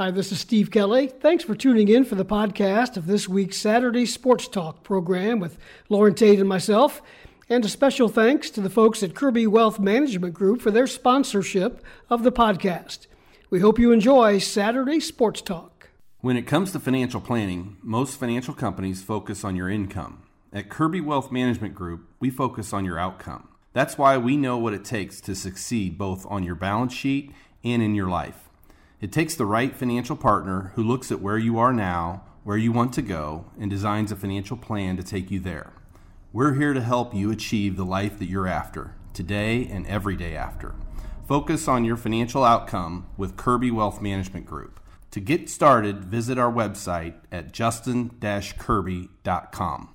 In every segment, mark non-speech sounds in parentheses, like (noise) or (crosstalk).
Hi, this is Steve Kelly. Thanks for tuning in for the podcast of this week's Saturday Sports Talk program with Loren Tate and myself. And a special thanks to the folks at Kirby Wealth Management Group for their sponsorship of the podcast. We hope you enjoy Saturday Sports Talk. When it comes to financial planning, most financial companies focus on your income. At Kirby Wealth Management Group, we focus on your outcome. That's why we know what it takes to succeed both on your balance sheet and in your life. It takes the right financial partner who looks at where you are now, where you want to go, and designs a financial plan to take you there. We're here to help you achieve the life that you're after, today and every day after. Focus on your financial outcome with Kirby Wealth Management Group. To get started, visit our website at justin-kirby.com.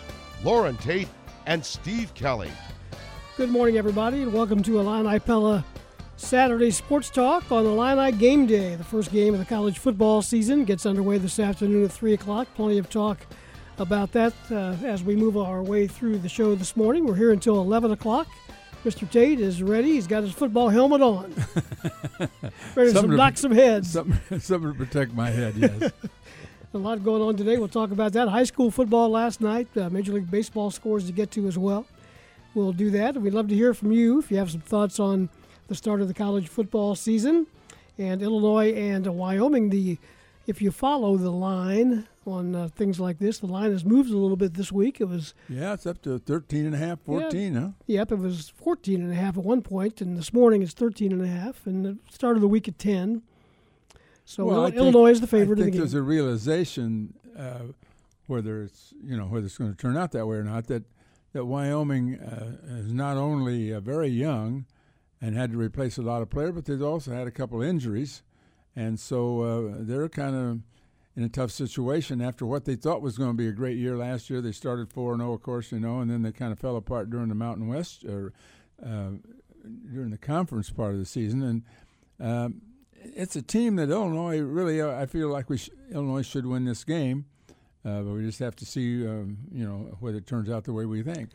Loren Tate, and Steve Kelly. Good morning, everybody, and welcome to Illini Pella Saturday Sports Talk on Illini Game Day. The first game of the college football season gets underway this afternoon at 3 o'clock. Plenty of talk about that uh, as we move our way through the show this morning. We're here until 11 o'clock. Mr. Tate is ready. He's got his football helmet on. (laughs) ready to knock some heads. (laughs) Something, something to protect my head, yes. (laughs) A lot going on today. We'll talk about that. High school football last night, uh, Major League Baseball scores to get to as well. We'll do that. We'd love to hear from you if you have some thoughts on the start of the college football season and Illinois and Wyoming. The if you follow the line on uh, things like this, the line has moved a little bit this week. It was yeah, it's up to 13 and a half, 14, yeah, huh? Yep, it was 14 and a half at one point, and this morning it's 13 and a half, and the start of the week at 10. So well, Illinois is the favorite I think the there's a realization, uh, whether it's you know whether it's going to turn out that way or not, that that Wyoming uh, is not only uh, very young and had to replace a lot of players, but they've also had a couple injuries, and so uh, they're kind of in a tough situation after what they thought was going to be a great year last year. They started four and zero, oh, of course, you know, and then they kind of fell apart during the Mountain West or uh, during the conference part of the season, and um, it's a team that Illinois really. Uh, I feel like we sh- Illinois should win this game, uh, but we just have to see, um, you know, whether it turns out the way we think.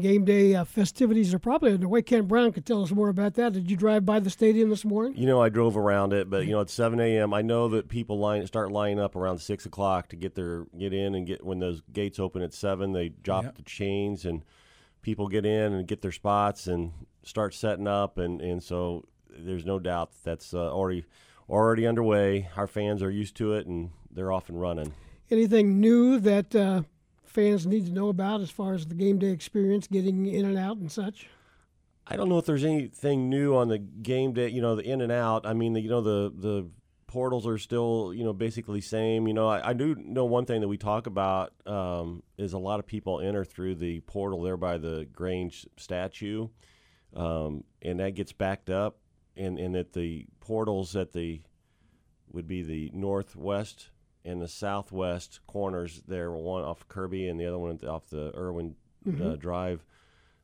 Game day uh, festivities are probably underway. Kent Brown could tell us more about that. Did you drive by the stadium this morning? You know, I drove around it, but you know, it's seven a.m. I know that people line start lining up around six o'clock to get their get in and get when those gates open at seven. They drop yep. the chains and people get in and get their spots and start setting up and and so there's no doubt that's uh, already already underway. Our fans are used to it, and they're off and running. Anything new that uh, fans need to know about as far as the game day experience, getting in and out and such? I don't know if there's anything new on the game day. You know, the in and out. I mean, the, you know, the the portals are still you know basically same. You know, I, I do know one thing that we talk about um, is a lot of people enter through the portal there by the Grange statue, um, and that gets backed up and and that the portals at the would be the northwest and the southwest corners there, one off Kirby and the other one off the Irwin uh, mm-hmm. uh, Drive.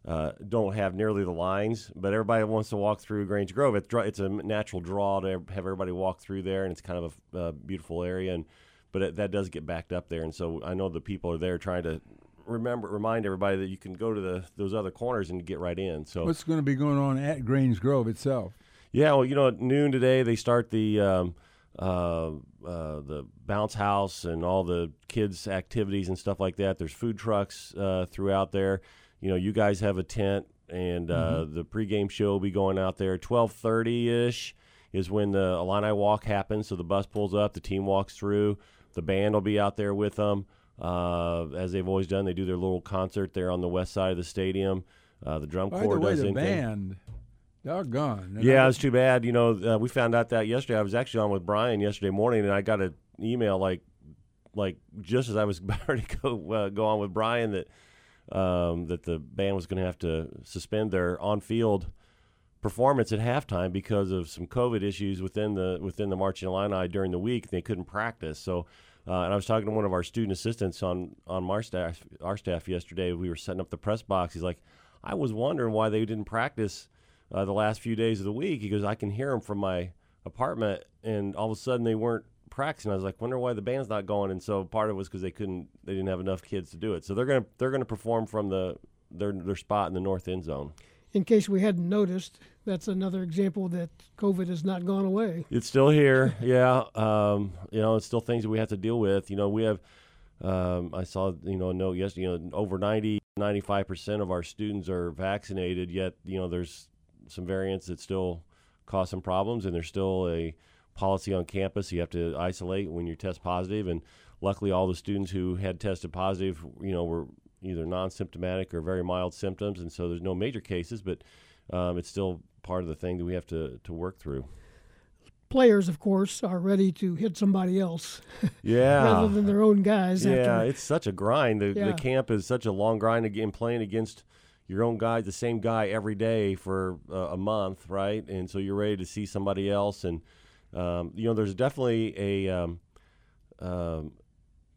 Uh, don't have nearly the lines, but everybody wants to walk through Grange Grove. It's, it's a natural draw to have everybody walk through there, and it's kind of a, beautiful area. And but it, that does get backed up there, and so I know the people are there trying to remember remind everybody that you can go to the those other corners and get right in. So what's going to be going on at Grange Grove itself? Yeah, well, you know, at noon today they start the um, uh, uh, the bounce house and all the kids' activities and stuff like that. There's food trucks uh, throughout there. You know, you guys have a tent, and uh, mm-hmm. the pregame show will be going out there. Twelve thirty ish is when the Illini walk happens. So the bus pulls up, the team walks through, the band will be out there with them. Uh, as they've always done, they do their little concert there on the west side of the stadium. Uh, the drum By corps the way, does the anything. band Doggone. Yeah, it's too bad. You know, uh, we found out that yesterday. I was actually on with Brian yesterday morning, and I got an email like, like just as I was (laughs) about to go uh, go on with Brian that um, that the band was going to have to suspend their on field performance at halftime because of some COVID issues within the within the Marching Illini during the week. They couldn't practice. So, uh, and I was talking to one of our student assistants on on our staff our staff yesterday. We were setting up the press box. He's like, I was wondering why they didn't practice uh, the last few days of the week. He goes, I can hear them from my apartment, and all of a sudden they weren't practicing. I was like, wonder why the band's not going. And so part of it was because they couldn't, they didn't have enough kids to do it. So they're gonna they're gonna perform from the their their spot in the north end zone in case we hadn't noticed, that's another example that COVID has not gone away. It's still here. yeah. Um, you know, it's still things that we have to deal with. You know, we have, um, I saw, you know, a note yesterday, you know, over 90, 95% of our students are vaccinated, yet, you know, there's some variants that still cause some problems, and there's still a policy on campus. You have to isolate when you test positive, and luckily, all the students who had tested positive, you know, were either non-symptomatic or very mild symptoms, and so there's no major cases, but um, it's still part of the thing that we have to, to work through. Players, of course, are ready to hit somebody else. (laughs) Yeah. rather than their own guys. Yeah, after. it's such a grind. The, Yeah. the camp is such a long grind again, playing against your own guy, the same guy every day for uh, a month, right? And so you're ready to see somebody else, and um, you know, there's definitely a um, um,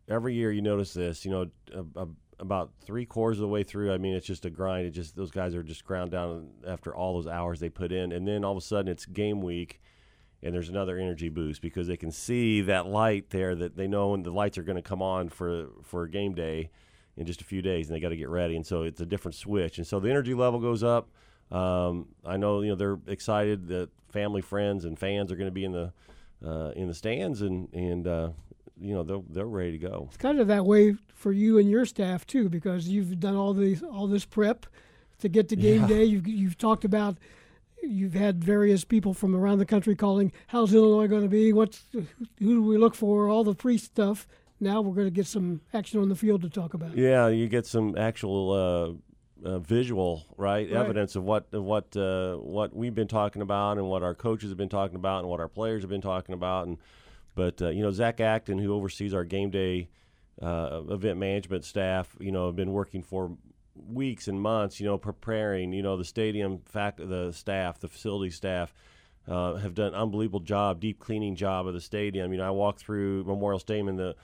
every year you notice this. You know, a, a, about three quarters of the way through, I mean, it's just a grind. It just those guys are just ground down after all those hours they put in, and then all of a sudden it's game week. And there's another energy boost because they can see that light there that they know when the lights are going to come on for for game day in just a few days, and they got to get ready. And so it's a different switch, and so the energy level goes up. Um, I know you know they're excited that family, friends, and fans are going to be in the uh, in the stands, and and uh, you know they're they're ready to go. It's kind of that way for you and your staff too, because you've done all these all this prep to get to game Yeah. day. You've you've talked about. You've had various people from around the country calling, "How's Illinois going to be? What's who do we look for?" All the pre stuff. Now we're going to get some action on the field to talk about. Yeah, you get some actual uh, uh, visual right, Right. evidence of what of what uh, what we've been talking about and what our coaches have been talking about and what our players have been talking about. And but uh, you know Zach Acton, who oversees our game day uh, event management staff, you know, have been working for weeks and months, you know, preparing. You know, the stadium fact, the staff, the facility staff. Uh, have done an unbelievable job, deep cleaning job of the stadium. You know, I walked through Memorial Stadium and the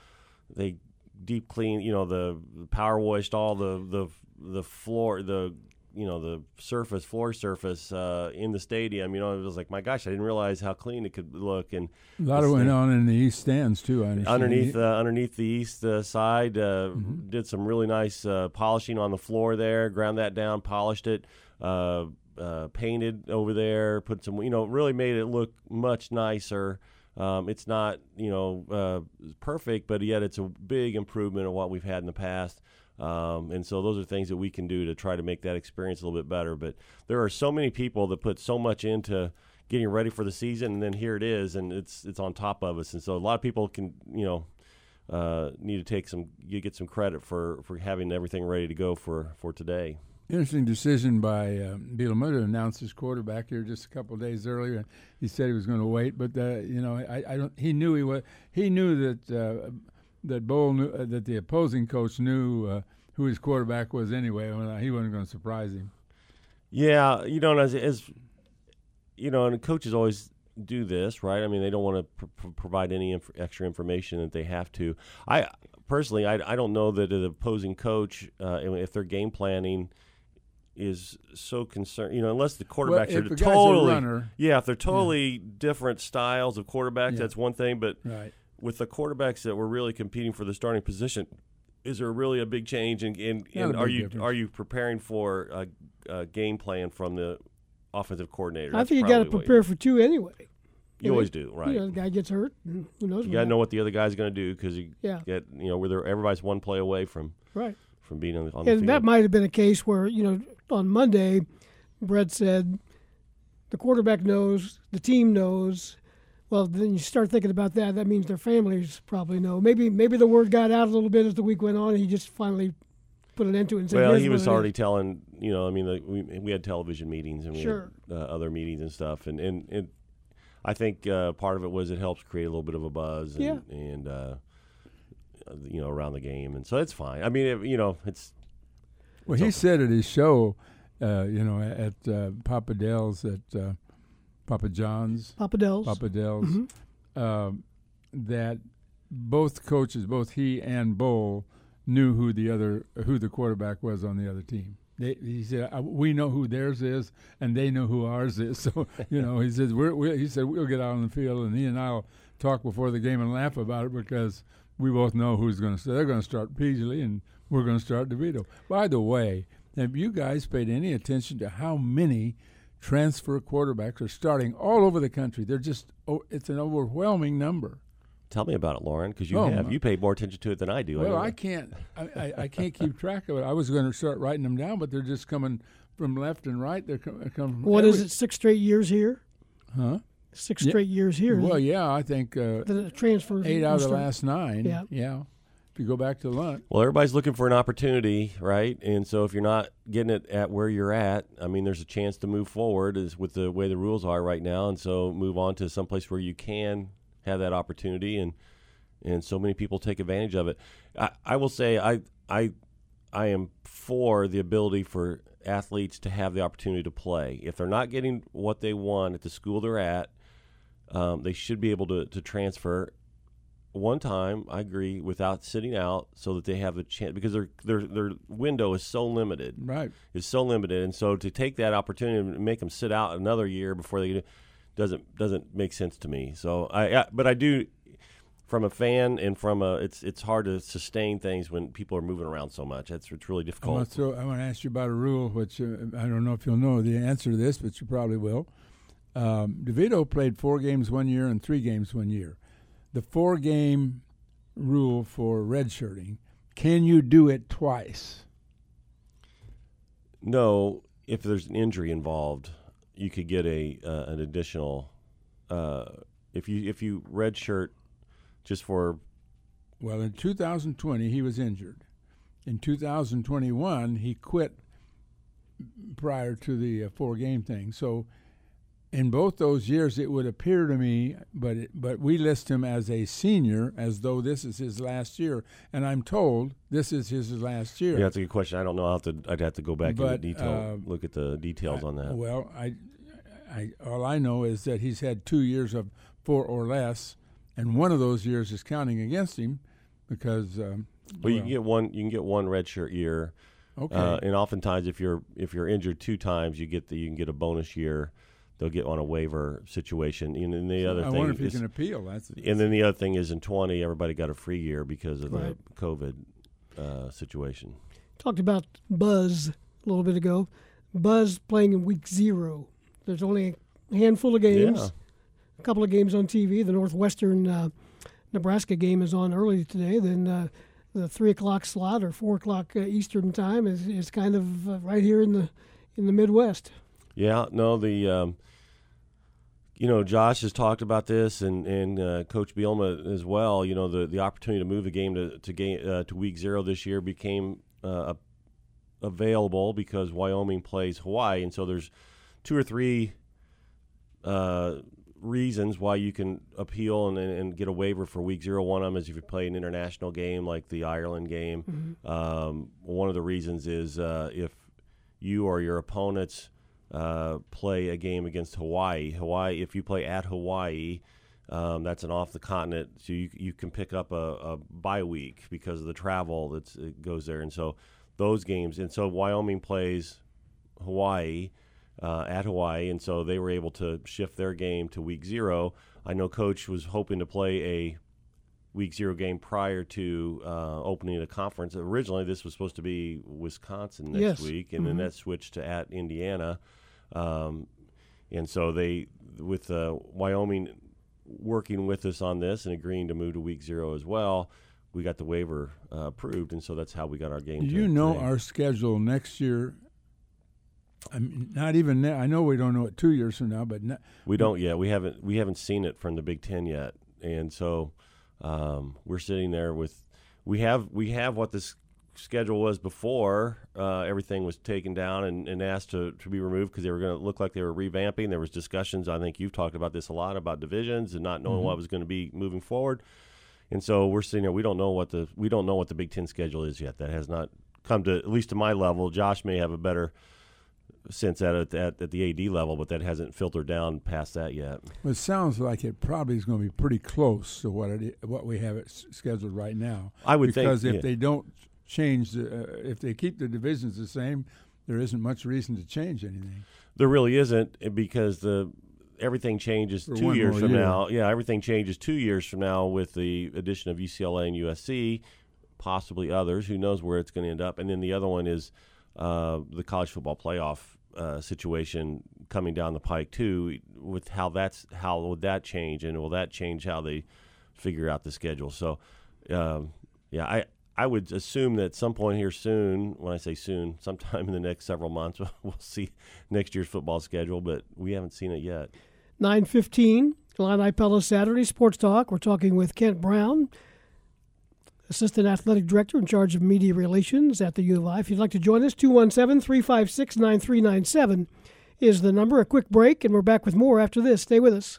they deep clean, you know, the power washed all the the the floor, the you know the surface, floor surface uh, in the stadium. You know, it was like, my gosh, I didn't realize how clean it could look. And A lot of went on in the east stands too. I underneath uh, underneath the east uh, side, uh, Mm-hmm. did some really nice uh, polishing on the floor there. Ground that down, polished it, uh, uh, painted over there, put some, you know, really made it look much nicer. Um, it's not, you know, uh, perfect, but yet it's a big improvement of what we've had in the past. Um, and so those are things that we can do to try to make that experience a little bit better. But there are so many people that put so much into getting ready for the season, and then here it is, and it's it's on top of us. And so a lot of people can, you know, uh, need to take some you get some credit for for having everything ready to go for for today. Interesting decision by um, Bielema to announce his quarterback here just a couple days earlier. He said he was going to wait, but uh, you know, I, I don't. He knew he was. He knew that uh, that Bohl knew uh, that the opposing coach knew uh, who his quarterback was anyway. Well, he wasn't going to surprise him. Yeah, you know, as, as you know, and coaches always do this, right? I mean, they don't want to pr- provide any inf- extra information that they have to. I personally, I, I don't know that an opposing coach, uh, if they're game planning, is so concerned. You know, unless the quarterbacks if are the guy's a totally, runner- yeah, if they're totally different styles of quarterbacks, Yeah. that's one thing. But Right. with the quarterbacks that were really competing for the starting position, is there really a big change? And, and, and are you difference. are you preparing for a, a game plan from the offensive coordinator? I That's think you got to prepare for two anyway. You always do, right? You know, the guy gets hurt, and who knows? You got to know what the other guy's going to do because you Yeah. get you know where everybody's one play away from Right. From being on the, on the And field. that might have been a case where, you know, on Monday, Brett said, the quarterback knows, the team knows. Well, then you start thinking about that. That means their families probably know. Maybe maybe the word got out a little bit as the week went on, and he just finally put an end to it and said, well, he was it is." already telling you know. I mean, like, we we had television meetings and we Sure. had uh, other meetings and stuff, and and it, I think uh, part of it was it helps create a little bit of a buzz and Yeah. and uh, you know around the game, and so it's fine. I mean, it, you know, it's Well, he said at his show uh, you know, at uh, Papa Del's, at uh, Papa John's, Papa Del's. Papa Del's, Mhm. um, that both coaches, both he and Bohl, knew who the other who the quarterback was on the other team. They, he said, "Uh, "We know who theirs is, and they know who ours is." (laughs) So you know, he says, we're, we he said, "We'll get out on the field, and he and I'll talk before the game and laugh about it because we both know who's going to. Start. They're going to start Peasley, and we're going to start DeVito." By the way, have you guys paid any attention to how many transfer quarterbacks are starting all over the country? They're just oh, it's an overwhelming number. Tell me about it, Loren, because you Oh, have you pay more attention to it than I do. Well, know I can't. I, I, I can't keep track of it. I was going to start writing them down, but they're just coming from left and right. They're com- coming. From What is every- it? Six straight years here. Huh? Six Yeah. straight years here. Well, yeah, I think uh, the transfer. eight out of the last nine. Yeah. yeah. If you go back to the lunch, Well, everybody's looking for an opportunity, right? And so if you're not getting it at where you're at, I mean, there's a chance to move forward is with the way the rules are right now, and so move on to someplace where you can have that opportunity, and and so many people take advantage of it. I, I will say, I I I am for the ability for athletes to have the opportunity to play. If they're not getting what they want at the school they're at, um, they should be able to, to transfer one time. I agree without sitting out, so that they have a chance because their their their window is so limited. right? Is so limited, and so to take that opportunity and make them sit out another year before they doesn't doesn't make sense to me. So I, I but I do. From a fan and from a, it's it's hard to sustain things when people are moving around so much. It's it's really I want difficult. to throw, I want to ask you about a rule, which uh, I don't know if you'll know the answer to this, but you probably will. Um, DeVito played four games one year and three games one year. The four game rule for redshirting, can you do it twice? No, if there's an injury involved, you could get a uh, an additional. Uh, if you if you redshirt just for Well, in 2020, he was injured. In 2021, he quit prior to the uh, four game thing. So, in both those years, it would appear to me, but it, but we list him as a senior, as though this is his last year, and I'm told this is his last year. yeah, that's a good question. I don't know. I'll have to. I'd have to go back But, into detail, uh, look at the details on that. Well, I, I, all I know is that he's had two years of four or less, and one of those years is counting against him because. Um, Well, you can get one. You can get one redshirt year, okay. uh, and oftentimes if you're if you're injured two times, you get the you can get a bonus year. They'll get on a waiver situation. And then the other I thing wonder if he is, can appeal. That's and then the other thing is in twenty, everybody got a free year because of Right. the COVID uh, situation. Talked about Buzz a little bit ago. Buzz playing in week zero. There's only a handful of games. Yeah. A couple of games on TV. The Northwestern uh, Nebraska game is on early today. Then uh, the three o'clock slot or four o'clock uh, Eastern time is, is kind of uh, right here in the in the Midwest. Yeah, no, the um, you know Josh has talked about this, and and uh, Coach Bielema as well. You know the the opportunity to move the game to to game uh, to week zero this year became uh, available because Wyoming plays Hawaii, and so there's two or three uh, reasons why you can appeal and, and get a waiver for week zero. One of them is if you play an international game like the Ireland game. Um, one of the reasons is uh, if you or your opponents uh, play a game against Hawaii. Hawaii, if you play at Hawaii, um, that's an off the continent, so you you can pick up a, a bye week because of the travel that goes there, and so those games, and so Wyoming plays Hawaii uh, at Hawaii, and so they were able to shift their game to week zero. I know Coach was hoping to play a week zero game prior to uh, opening the conference. Originally, this was supposed to be Wisconsin next Yes. week, and then that switched to at Indiana. Um, and so they, with uh, Wyoming working with us on this and agreeing to move to week zero as well, we got the waiver uh, approved, and so that's how we got our game. Do you know today. our schedule next year? I mean, not even now. I know we don't know it two years from now, but not, We don't yet. We haven't we haven't seen it from the Big Ten yet, and so um, we're sitting there with we have we have what this schedule was before uh, everything was taken down and, and asked to, to be removed because they were going to look like they were revamping. There was discussions. I think you've talked about this a lot about divisions and not knowing what was going to be moving forward. And so we're sitting here. We don't know what the we don't know what the Big Ten schedule is yet. That has not come to at least to my level. Josh may have a better sense at, at at the AD level, but that hasn't filtered down past that yet. Well, it sounds like it probably is going to be pretty close to what it what we have it scheduled right now. I would because think if yeah. they don't change, the, uh, if they keep the divisions the same, there isn't much reason to change anything. There really isn't eh, because the everything changes For two years from year. now. Yeah, everything changes two years from now with the addition of UCLA and USC, possibly others. Who knows where it's going to end up? And then the other one is uh, the college football playoff uh, situation coming down the pike too. With how that's how would that change, and will that change how they figure out the schedule? So, um, yeah, I. I would assume that at some point here soon, when I say soon, (laughs) sometime in the next several months, (laughs) we'll see next year's football schedule, but we haven't seen it yet. 915, Illini Pella Saturday Sports Talk. We're talking with Kent Brown, Assistant Athletic Director in charge of media relations at the U of I. If you'd like to join us, 217 356 9397 is the number. A quick break, and we're back with more after this. Stay with us.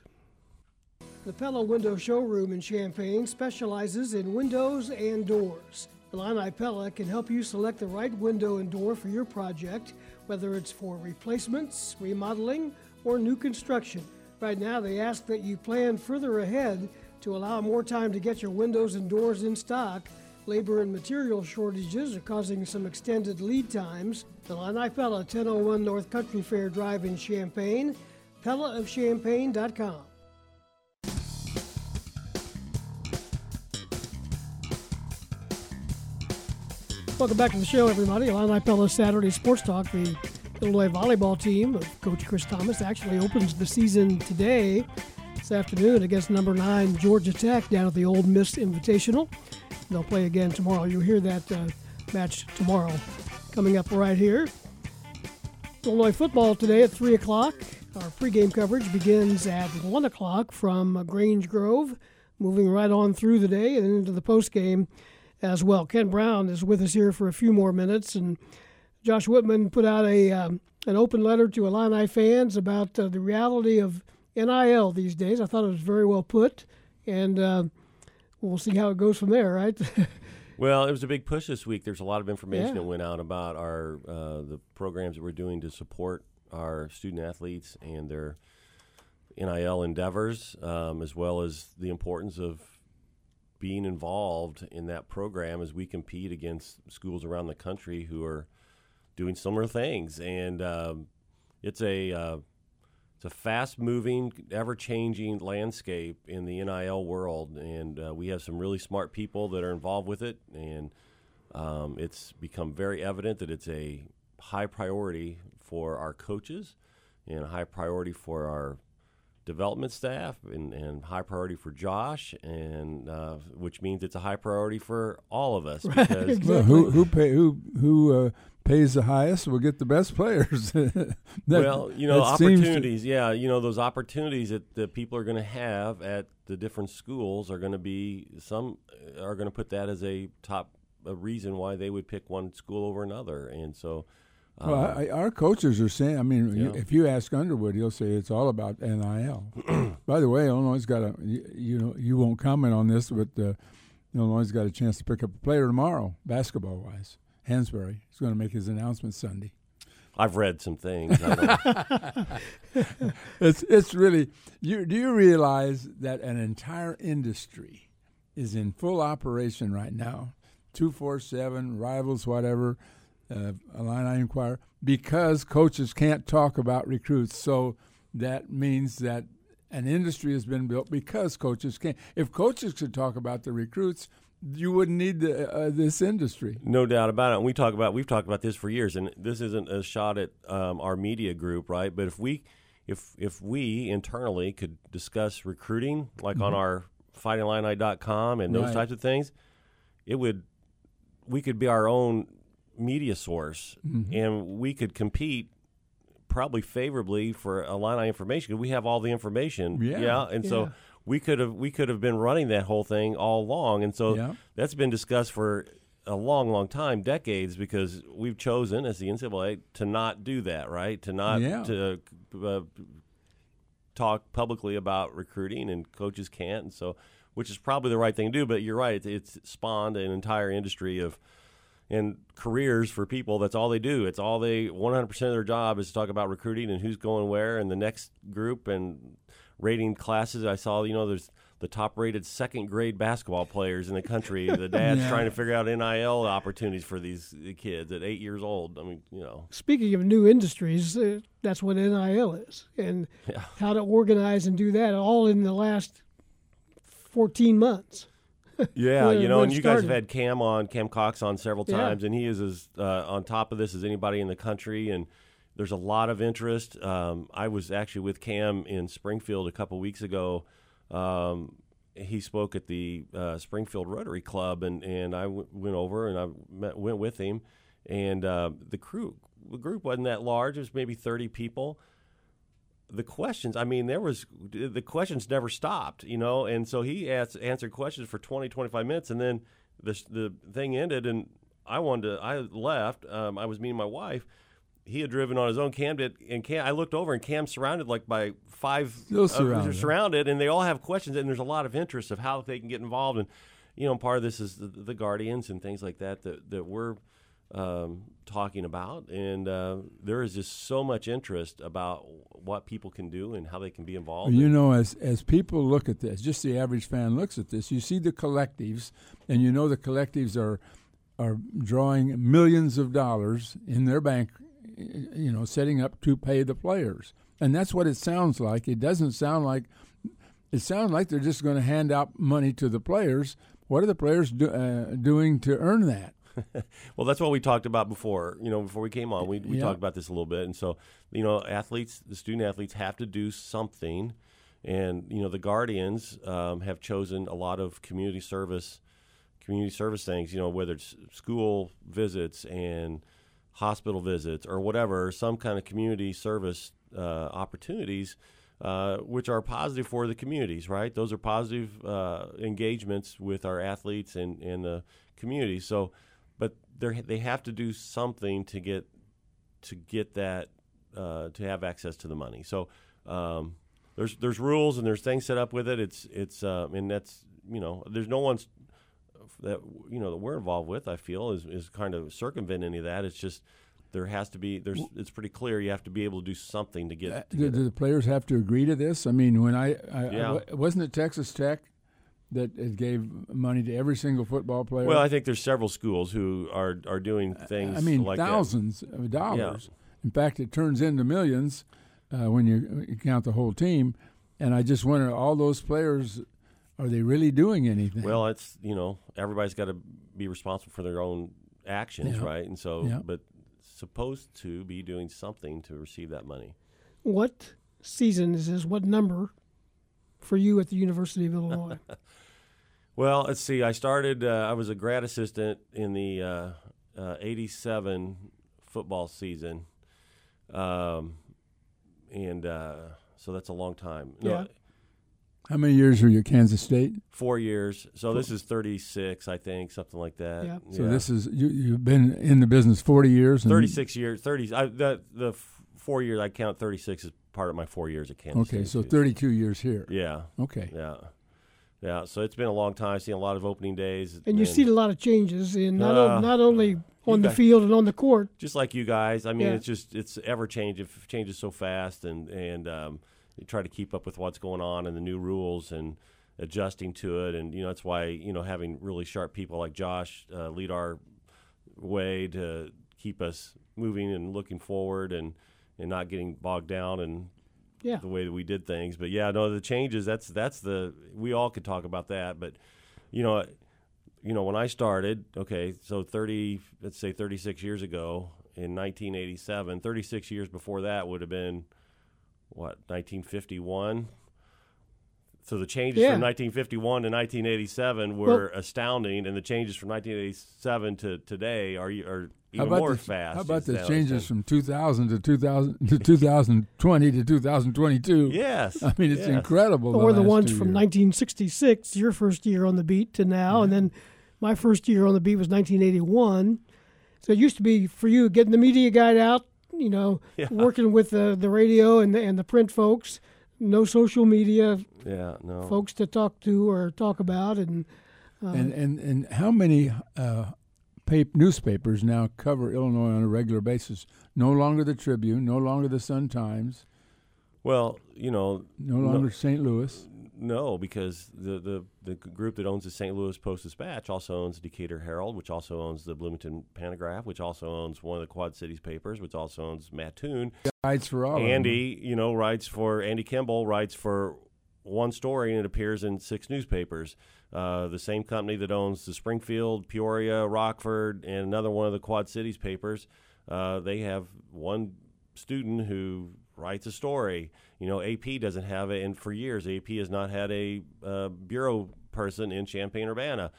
The Pella Window Showroom in Champaign specializes in windows and doors. Illini Pella can help you select the right window and door for your project, whether it's for replacements, remodeling, or new construction. Right now, they ask that you plan further ahead to allow more time to get your windows and doors in stock. Labor and material shortages are causing some extended lead times. Illini Pella, 1001 North Country Fair Drive in Champaign, PellaofChampaign.com. Welcome back to the show, everybody. Illini Pella Saturday Sports Talk. The Illinois volleyball team of Coach Chris Tamas actually opens the season today, this afternoon, against number nine Georgia Tech down at the Ole Miss Invitational. They'll play again tomorrow. You'll hear that uh, match tomorrow. Coming up right here. Illinois football today at 3 o'clock. Our pregame coverage begins at 1 o'clock from Grange Grove, moving right on through the day and into the postgame as well. Kent Brown is with us here for a few more minutes, and Josh Whitman put out a um, an open letter to Illini fans about uh, the reality of NIL these days. I thought it was very well put, and uh, we'll see how it goes from there, right? (laughs) Well, it was a big push this week. There's a lot of information Yeah. that went out about our uh, the programs that we're doing to support our student athletes and their NIL endeavors, um, as well as the importance of being involved in that program as we compete against schools around the country who are doing similar things. And um, it's a uh, it's a fast moving, ever changing landscape in the NIL world, and uh, we have some really smart people that are involved with it, and um, it's become very evident that it's a high priority for our coaches and a high priority for our development staff and, and high priority for Josh, and uh, which means it's a high priority for all of us (laughs) because Well, who who pay who who uh, pays the highest will get the best players. (laughs) That- well, you know, that seems to- opportunities. yeah, you know, those opportunities that the people are going to have at the different schools are going to be some are going to put that as a top a reason why they would pick one school over another, and so. Well, um, I, our coaches are saying. I mean, you- Yeah. if you ask Underwood, he'll say it's all about NIL. (clears throat) By the way, Illinois's got a. You, you know, you won't comment on this, but uh, Illinois got a chance to pick up a player tomorrow, basketball wise. Hansberry is going to make his announcement Sunday. I've read some things. (laughs) (laughs) It's it's really. You do you realize that an entire industry is in full operation right now? Two four seven rivals, whatever. Uh, Illini Inquirer, because coaches can't talk about recruits. So that means that an industry has been built because coaches can't. If coaches could talk about the recruits, you wouldn't need the, uh, this industry. No doubt about it. And we talk about we've talked about this for years, and this isn't a shot at um, our media group, right? But if we if if we internally could discuss recruiting, like on our fightingillini.com and those Right. types of things, it would we could be our own media source, and we could compete probably favorably for Illini information. 'cause We have all the information, Yeah. and Yeah. so we could have we could have been running that whole thing all along, and so Yeah. that's been discussed for a long, long time, decades, because we've chosen as the NCAA to not do that, right? To not Yeah. to uh, talk publicly about recruiting, and coaches can't, and so which is probably the right thing to do. But you're right; it's, it's spawned an entire industry of and careers for people. That's all they do. It's all they 100% of their job is to talk about recruiting and who's going where and the next group and rating classes. I saw, you know, there's the top rated second grade basketball players in the country. The (laughs) dad's Yeah. trying to figure out NIL opportunities for these kids at eight years old. I mean, you know, Speaking of new industries, uh, that's what NIL is, and Yeah. how to organize and do that all in the last 14 months. (laughs) Yeah, when- you know, and you guys have had Cam on, Cam Cox on several Yeah. times, and he is as uh, on top of this as anybody in the country. And there's a lot of interest. Um, I was actually with Cam in Springfield a couple weeks ago. Um, he spoke at the uh, Springfield Rotary Club, and, and I w- went over and I met, went with him. And uh, the crew, the group wasn't that large; it was maybe 30 people the questions i mean there was the questions never stopped you know and so he asked, answered questions for 20 25 minutes and then the, the thing ended and i wanted to i left um, i was meeting my wife he had driven on his own cam did and cam i looked over and cam surrounded like by five Still uh, surrounded. surrounded and they all have questions and there's a lot of interest of how they can get involved and you know part of this is the, the guardians and things like that that, that we're um, talking about, and uh, there is just so much interest about what people can do and how they can be involved. You know, as as people look at this, just the average fan looks at this, you see the collectives, and you know the collectives are are drawing millions of dollars in their bank, you know, setting up to pay the players, and that's what it sounds like. It doesn't sound like it sounds like they're just going to hand out money to the players. What are the players do, uh, doing to earn that? (laughs) Well, that's what we talked about before. You know, before we came on, we, we Yeah. talked about this a little bit, and so you know, athletes, the student athletes, have to do something, and you know, the guardians um, have chosen a lot of community service, community service things. You know, whether it's school visits and hospital visits or whatever, some kind of community service uh, opportunities. Uh, which are positive for the communities, right? Those are positive uh, engagements with our athletes and, and the community. So, they they have to do something to get to get that uh, to have access to the money. So um, there's there's rules and there's things set up with it. It's it's uh, and that's you know there's no one's that you know that we're involved with. I feel is is kind of circumvent any of that. It's just there has to be there's it's pretty clear you have to be able to do something to get. To Do, get do the players have to agree to this? I mean, when I, I, I Yeah. wa- wasn't it Texas Tech that it gave money to every single football player? Well, I think there's several schools who are are doing things. I mean, like that. thousands of dollars. In fact, it turns into millions uh, when you, you count the whole team. And I just wonder, all those players, are they really doing anything? Well, it's you know everybody's got to be responsible for their own actions, Yeah. right? And so, Yeah. but supposed to be doing something to receive that money. What season is this? What number for you at the University of Illinois? (laughs) Well, let's see. I started. Uh, I was a grad assistant in the uh, uh, '87 football season, um, and uh, so that's a long time. No, Yeah. How many years were you at Kansas State? four years. So this is 36, I think, something like that. Yeah. So this is you, you've been in the business 40 years. And, 36 years. 30. I, the the four years. I count 36 as part of my four years at Kansas. Okay, State, so too. 32 years here. Yeah. Okay. Yeah. Yeah, so it's been a long time. I've seen a lot of opening days, And you see a lot of changes in not, o- Uh, not only on the field and on the court. just like you guys. I mean, Yeah. it's just it's ever changing. It changes so fast, and and um, you try to keep up with what's going on and the new rules and adjusting to it. And you know, that's why you know having really sharp people like Josh uh, lead our way to keep us moving and looking forward and and not getting bogged down and Yeah. the way that we did things. But yeah, no, the changes. That's that's the we all could talk about that. But you know, you know, when I started, okay, so thirty, let's say thirty six years ago in 1987, 36 years before that would have been what 1951. So the changes Yeah. from 1951 to 1987 were astounding, and the changes from 1987 to today are are How even about more the, fast. How about the now- changes from 2000 to 2000 to 2020 to 2022? Yes, I mean, it's yes. incredible. or the last ones two from years. 1966, your first year on the beat, to now. And then my first year on the beat was 1981. So it used to be for you getting the media guide out, you know, working with the, the radio and the, and the print folks, no social media Yeah, no. folks to talk to or talk about. And and and and how many uh, pap- newspapers now cover Illinois on a regular basis. No longer the Tribune, no longer the Sun Times, Well, you know, no longer St. Louis. No, because the, the, the group that owns the St. Louis Post Dispatch also owns Decatur Herald, which also owns the Bloomington Pantagraph, which also owns one of the Quad Cities papers, which also owns Mattoon. Guides for all. Andy, you know, writes for Andy Kimball writes for one story and it appears in six newspapers. Uh, the same company that owns the Springfield, Peoria, Rockford, and another one of the Quad Cities papers. Uh, they have one student who writes a story. You know, AP doesn't have it, and for years, AP has not had a uh, bureau person in Champaign Urbana.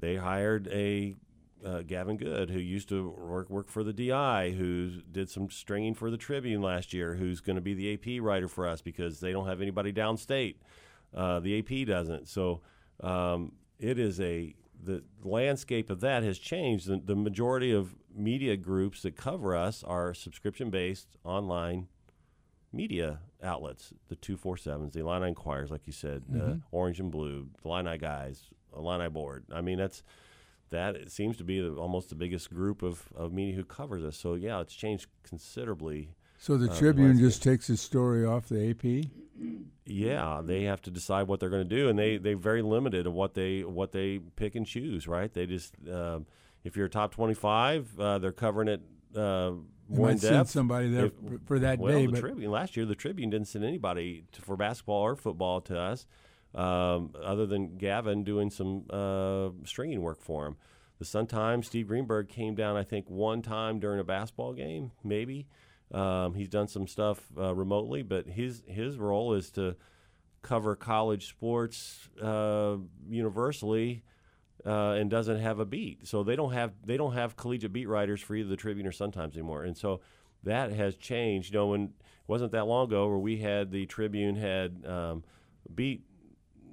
They hired a uh, Gavin Good, who used to work work for the DI, who did some stringing for the Tribune last year, who's going to be the AP writer for us because they don't have anybody downstate. Uh, the AP doesn't. So um, it is a the landscape of that has changed. The, the majority of media groups that cover us are subscription based online media outlets, the 247s, the Illini Inquirers, like you said, uh, Orange and Blue, the Illini Guys, Illini Board. I mean, that's that it seems to be the, almost the biggest group of, of media who covers us. So, yeah, it's changed considerably. So the uh, Tribune just takes his story off the AP. Yeah, they have to decide what they're going to do, and they they're very limited of what they what they pick and choose. Right? They just um, if you're a top twenty five, uh, they're covering it uh, more in depth. somebody there If- for, for that well, day, the but Tribune last year, the Tribune didn't send anybody to, for basketball or football to us, um, other than Gavin doing some uh, stringing work for him. The Sun Times, Steve Greenberg came down, I think, one time during a basketball game, maybe. Um, he's done some stuff uh, remotely, but his his role is to cover college sports uh, universally uh, and doesn't have a beat. So they don't have they don't have collegiate beat writers for either the Tribune or Sun Times anymore. And so that has changed. You know, when it wasn't that long ago where we had the Tribune had um, beat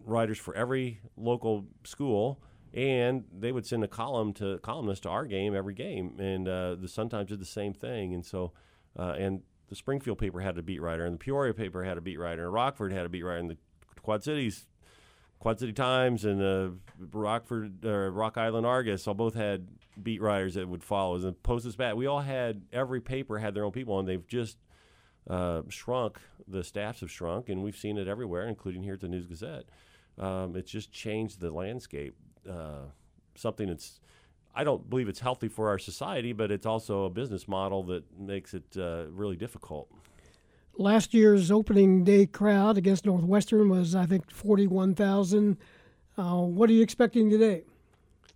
writers for every local school. And they would send a column to columnist to our game every game, and uh, the Sun Times did the same thing. And so, uh, and the Springfield paper had a beat writer, and the Peoria paper had a beat writer, and Rockford had a beat writer, and the Quad Cities Quad City Times and the Rockford uh, Rock Island Argus all both had beat writers that would follow. us And Post Dispatch, we all had every paper had their own people, and they've just uh, shrunk. The staffs have shrunk, and we've seen it everywhere, including here at the News Gazette. Um, it's just changed the landscape. Uh, something that's I don't believe it's healthy for our society, but it's also a business model that makes it uh, really difficult. Last year's opening day crowd against Northwestern was, I think, 41,000. Uh, what are you expecting today?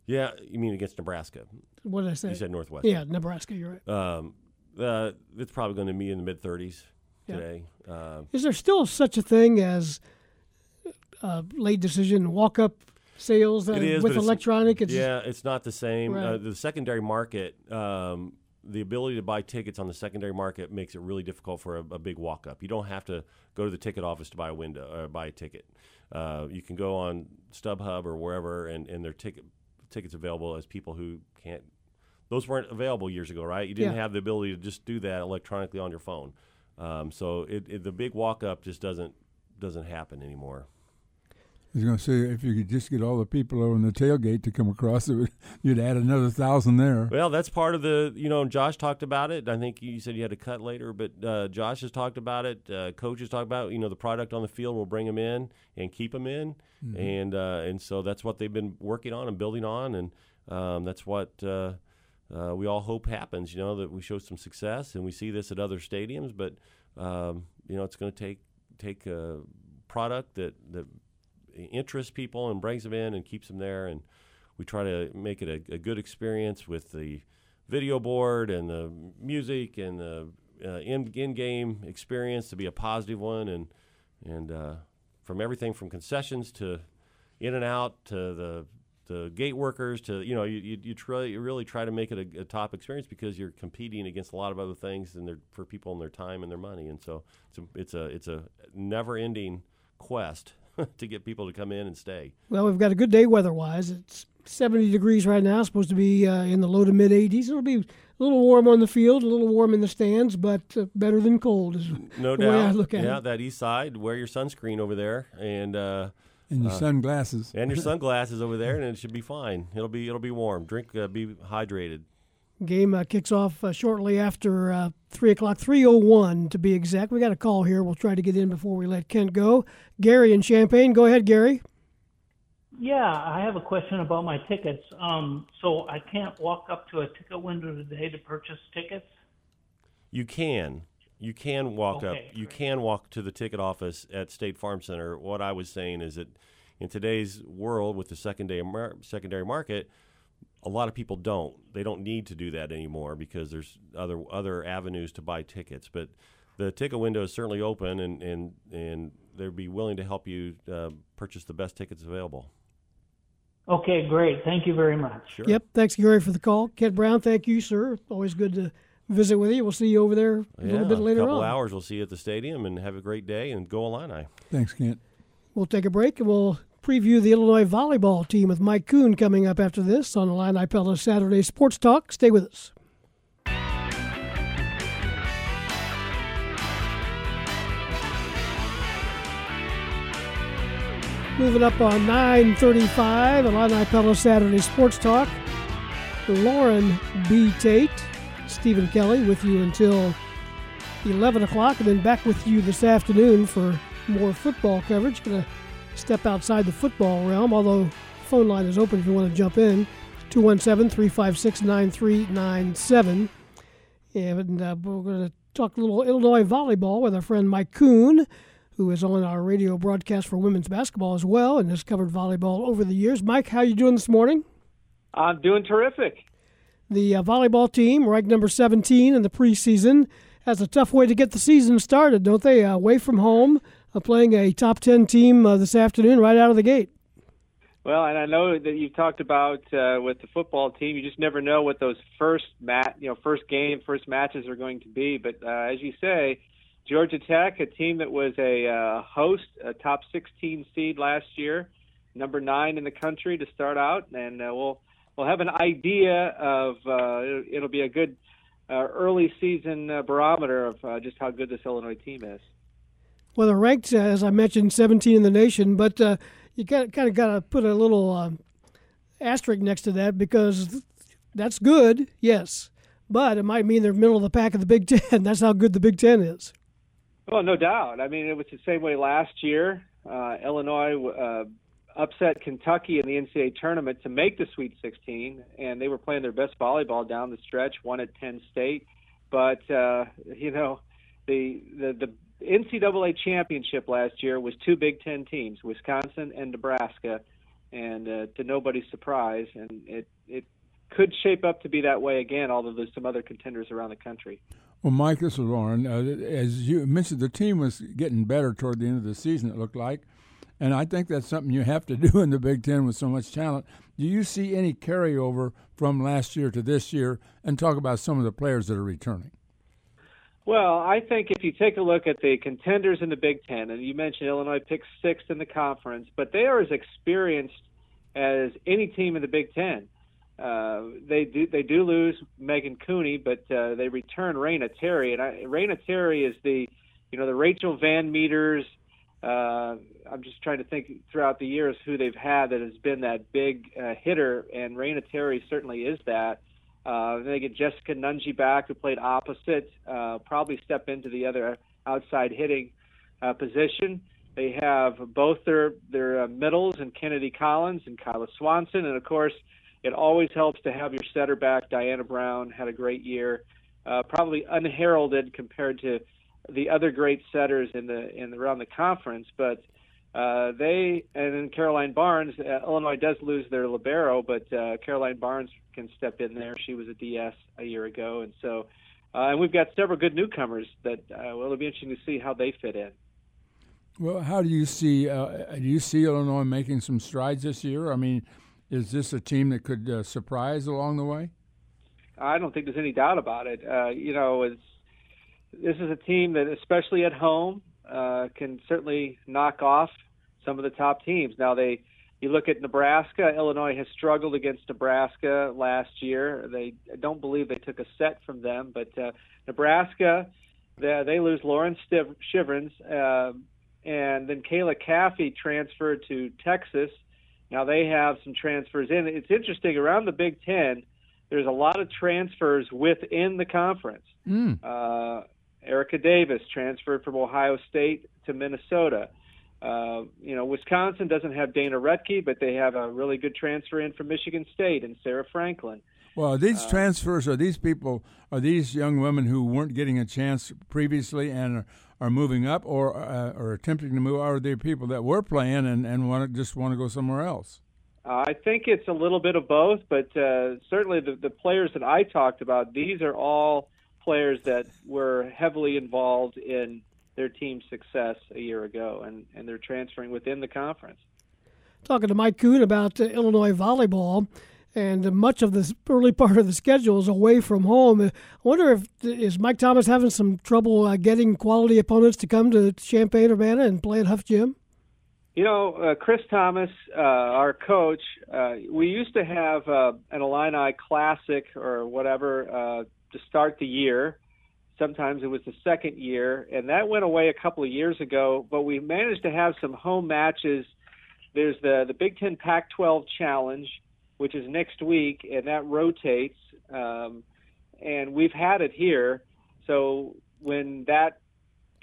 Yeah, you mean against Nebraska? What did I say? You said Northwestern. yeah, Nebraska, you're right. Um, uh, it's probably going to be in the mid 30s Yeah. today. Uh, Is there still such a thing as uh, late decision walk up sales uh, It is, with electronic? It's yeah, it's not the same. Uh, Right. the secondary market, um, the ability to buy tickets on the secondary market makes it really difficult for a, a big walk up. You don't have to go to the ticket office to buy a window or buy a ticket. Uh, you can go on StubHub or wherever, and, and there are ticket tickets available as people who can't. Those weren't available years ago, right? You didn't Yeah. have the ability to just do that electronically on your phone. Um, so it, it, the big walk up just doesn't doesn't happen anymore. I was going to say if you could just get all the people over in the tailgate to come across, it would, (laughs) you'd add another thousand there. Well, that's part of the, you know, Josh talked about it. I think you said you had to cut later, but uh, Josh has talked about it. Uh, Coach has talked about, it. you know, the product on the field will bring them in and keep them in, and uh, and so that's what they've been working on and building on, and um, that's what uh, uh, we all hope happens. You know, that we show some success, and we see this at other stadiums, but um, you know, it's going to take take a product that that interests people and brings them in and keeps them there. And we try to make it a, a good experience with the video board and the music and the uh, in in game experience to be a positive one. And and uh, from everything from concessions to in and out to the the gate workers to you know you you, you try you really try to make it a, a top experience because you're competing against a lot of other things and they're for people and their time and their money. And so it's a it's a it's a never ending quest (laughs) to get people to come in and stay. Well, we've got a good day weather-wise. It's 70 degrees right now. Supposed to be uh, in the low to mid 80s. It'll be a little warm on the field, a little warm in the stands, but uh, better than cold is (laughs) No the way I look at yeah, it. that east side. Wear your sunscreen over there, and uh, And your sunglasses. and your (laughs) sunglasses over there, and it should be fine. It'll be it'll be warm. Drink, uh, be hydrated. Game uh, kicks off uh, shortly after uh, 3 o'clock, 3.01 to be exact. We got a call here. We'll try to get in before we let Kent go. Gary in Champaign. Go ahead, Gary. Yeah, I have a question about my tickets. Um, so I can't walk up to a ticket window today to purchase tickets? You can. You can walk up. Okay, You can walk to the ticket office at State Farm Center. What I was saying is that in today's world with the secondary mar- secondary market, a lot of people don't. They don't need to do that anymore because there's other other avenues to buy tickets. But the ticket window is certainly open, and and and they'd be willing to help you uh, purchase the best tickets available. Okay, great. Thank you very much. Sure. Yep. Thanks, Gary, for the call. Kent Brown, thank you, sir. Always good to visit with you. We'll see you over there a Yeah, little bit later on. couple on. hours. We'll see you at the stadium, and have a great day. And go Illini. Thanks, Kent. We'll take a break and we'll preview the Illinois volleyball team with Mike Koon coming up after this on Illini Pella Saturday Sports Talk. Stay with us. Moving up on 935, Illini Pella Saturday Sports Talk. Loren B. Tate, Stephen Kelly with you until 11 o'clock, and then back with you this afternoon for more football coverage. Going to step outside the football realm, although phone line is open if you want to jump in. 217 356 9397. And uh, we're going to talk a little Illinois volleyball with our friend Mike Koon, who is on our radio broadcast for women's basketball as well and has covered volleyball over the years. Mike, how you doing this morning? I'm doing terrific. The uh, volleyball team, ranked number 17 in the preseason, has a tough way to get the season started, don't they? Uh, away from home, playing a top 10 team uh, this afternoon right out of the gate. Well, and I know that you've talked about uh, with the football team. You just never know what those first mat, you know, first game, first matches are going to be. But uh, as you say, Georgia Tech, a team that was a uh, host, a top 16 seed last year, number nine in the country to start out, and uh, we'll we'll have an idea of uh, it'll, it'll be a good uh, early season uh, barometer of uh, just how good this Illinois team is. Well, they're ranked, uh, as I mentioned, 17 in the nation, but uh, you kind of got to put a little um, asterisk next to that because that's good, yes, but it might mean they're middle of the pack of the Big (laughs) Ten. That's how good the Big Ten is. Well, no doubt. I mean, it was the same way last year. Uh, Illinois uh, upset Kentucky in the NCAA tournament to make the Sweet 16, and they were playing their best volleyball down the stretch. Won at Penn State, but uh, you know, the the the NCAA championship last year was two Big Ten teams, Wisconsin and Nebraska, and uh, to nobody's surprise, and it it could shape up to be that way again. Although there's some other contenders around the country. Well, Mike, this is Loren. Uh, as you mentioned, the team was getting better toward the end of the season, it looked like. And I think that's something you have to do in the Big Ten with so much talent. Do you see any carryover from last year to this year? And talk about some of the players that are returning. Well, I think if you take a look at the contenders in the Big Ten, and you mentioned Illinois picked sixth in the conference, but they are as experienced as any team in the Big Ten. Uh, they do they do lose Megan Cooney, but uh, they return Raina Terry, and I, Raina Terry is the you know the Rachel Van Meters. Uh, I'm just trying to think throughout the years who they've had that has been that big uh, hitter, and Raina Terry certainly is that. Uh, then they get Jessica Nunge back, who played opposite, uh, probably step into the other outside hitting uh, position. They have both their their uh, middles and Kennedy Collins and Kyla Swanson, and of course, it always helps to have your setter back. Diana Brown had a great year, uh, probably unheralded compared to the other great setters in the in around the conference, but. Uh, they and then Caroline Barnes. Uh, Illinois does lose their libero, but uh, Caroline Barnes can step in there. She was a DS a year ago, and so uh, and we've got several good newcomers that uh, well, it'll be interesting to see how they fit in. Well, how do you see? Uh, do you see Illinois making some strides this year? I mean, is this a team that could uh, surprise along the way? I don't think there's any doubt about it. Uh, you know, it's this is a team that, especially at home, uh, can certainly knock off some of the top teams. Now they, you look at Nebraska. Illinois has struggled against Nebraska last year. They I don't believe they took a set from them, but uh, Nebraska, they, they lose Lauren Stiv- Shivrins, uh, and then Kayla Caffey transferred to Texas. Now they have some transfers in. It's interesting around the Big Ten. There's a lot of transfers within the conference. Mm. Uh, Erica Davis transferred from Ohio State to Minnesota. Uh, you know, Wisconsin doesn't have Dana Rettke, but they have a really good transfer in from Michigan State and Sarah Franklin. Well, are these uh, transfers are these people are these young women who weren't getting a chance previously and are, are moving up or uh, or attempting to move? Or are they people that were playing and and want to just want to go somewhere else? I think it's a little bit of both, but uh, certainly the the players that I talked about, these are all players that were heavily involved in their team's success a year ago, and, and they're transferring within the conference. Talking to Mike Koon about uh, Illinois volleyball, and uh, much of the early part of the schedule is away from home. I wonder if is Mike Thomas having some trouble uh, getting quality opponents to come to Champaign Urbana and play at Huff Gym. You know, uh, Chris Tamas, uh, our coach, uh, we used to have uh, an Illini Classic or whatever uh, to start the year. Sometimes it was the second year, and that went away a couple of years ago. But we managed to have some home matches. There's the the Big Ten Pac-12 Challenge, which is next week, and that rotates. Um, and we've had it here. So when that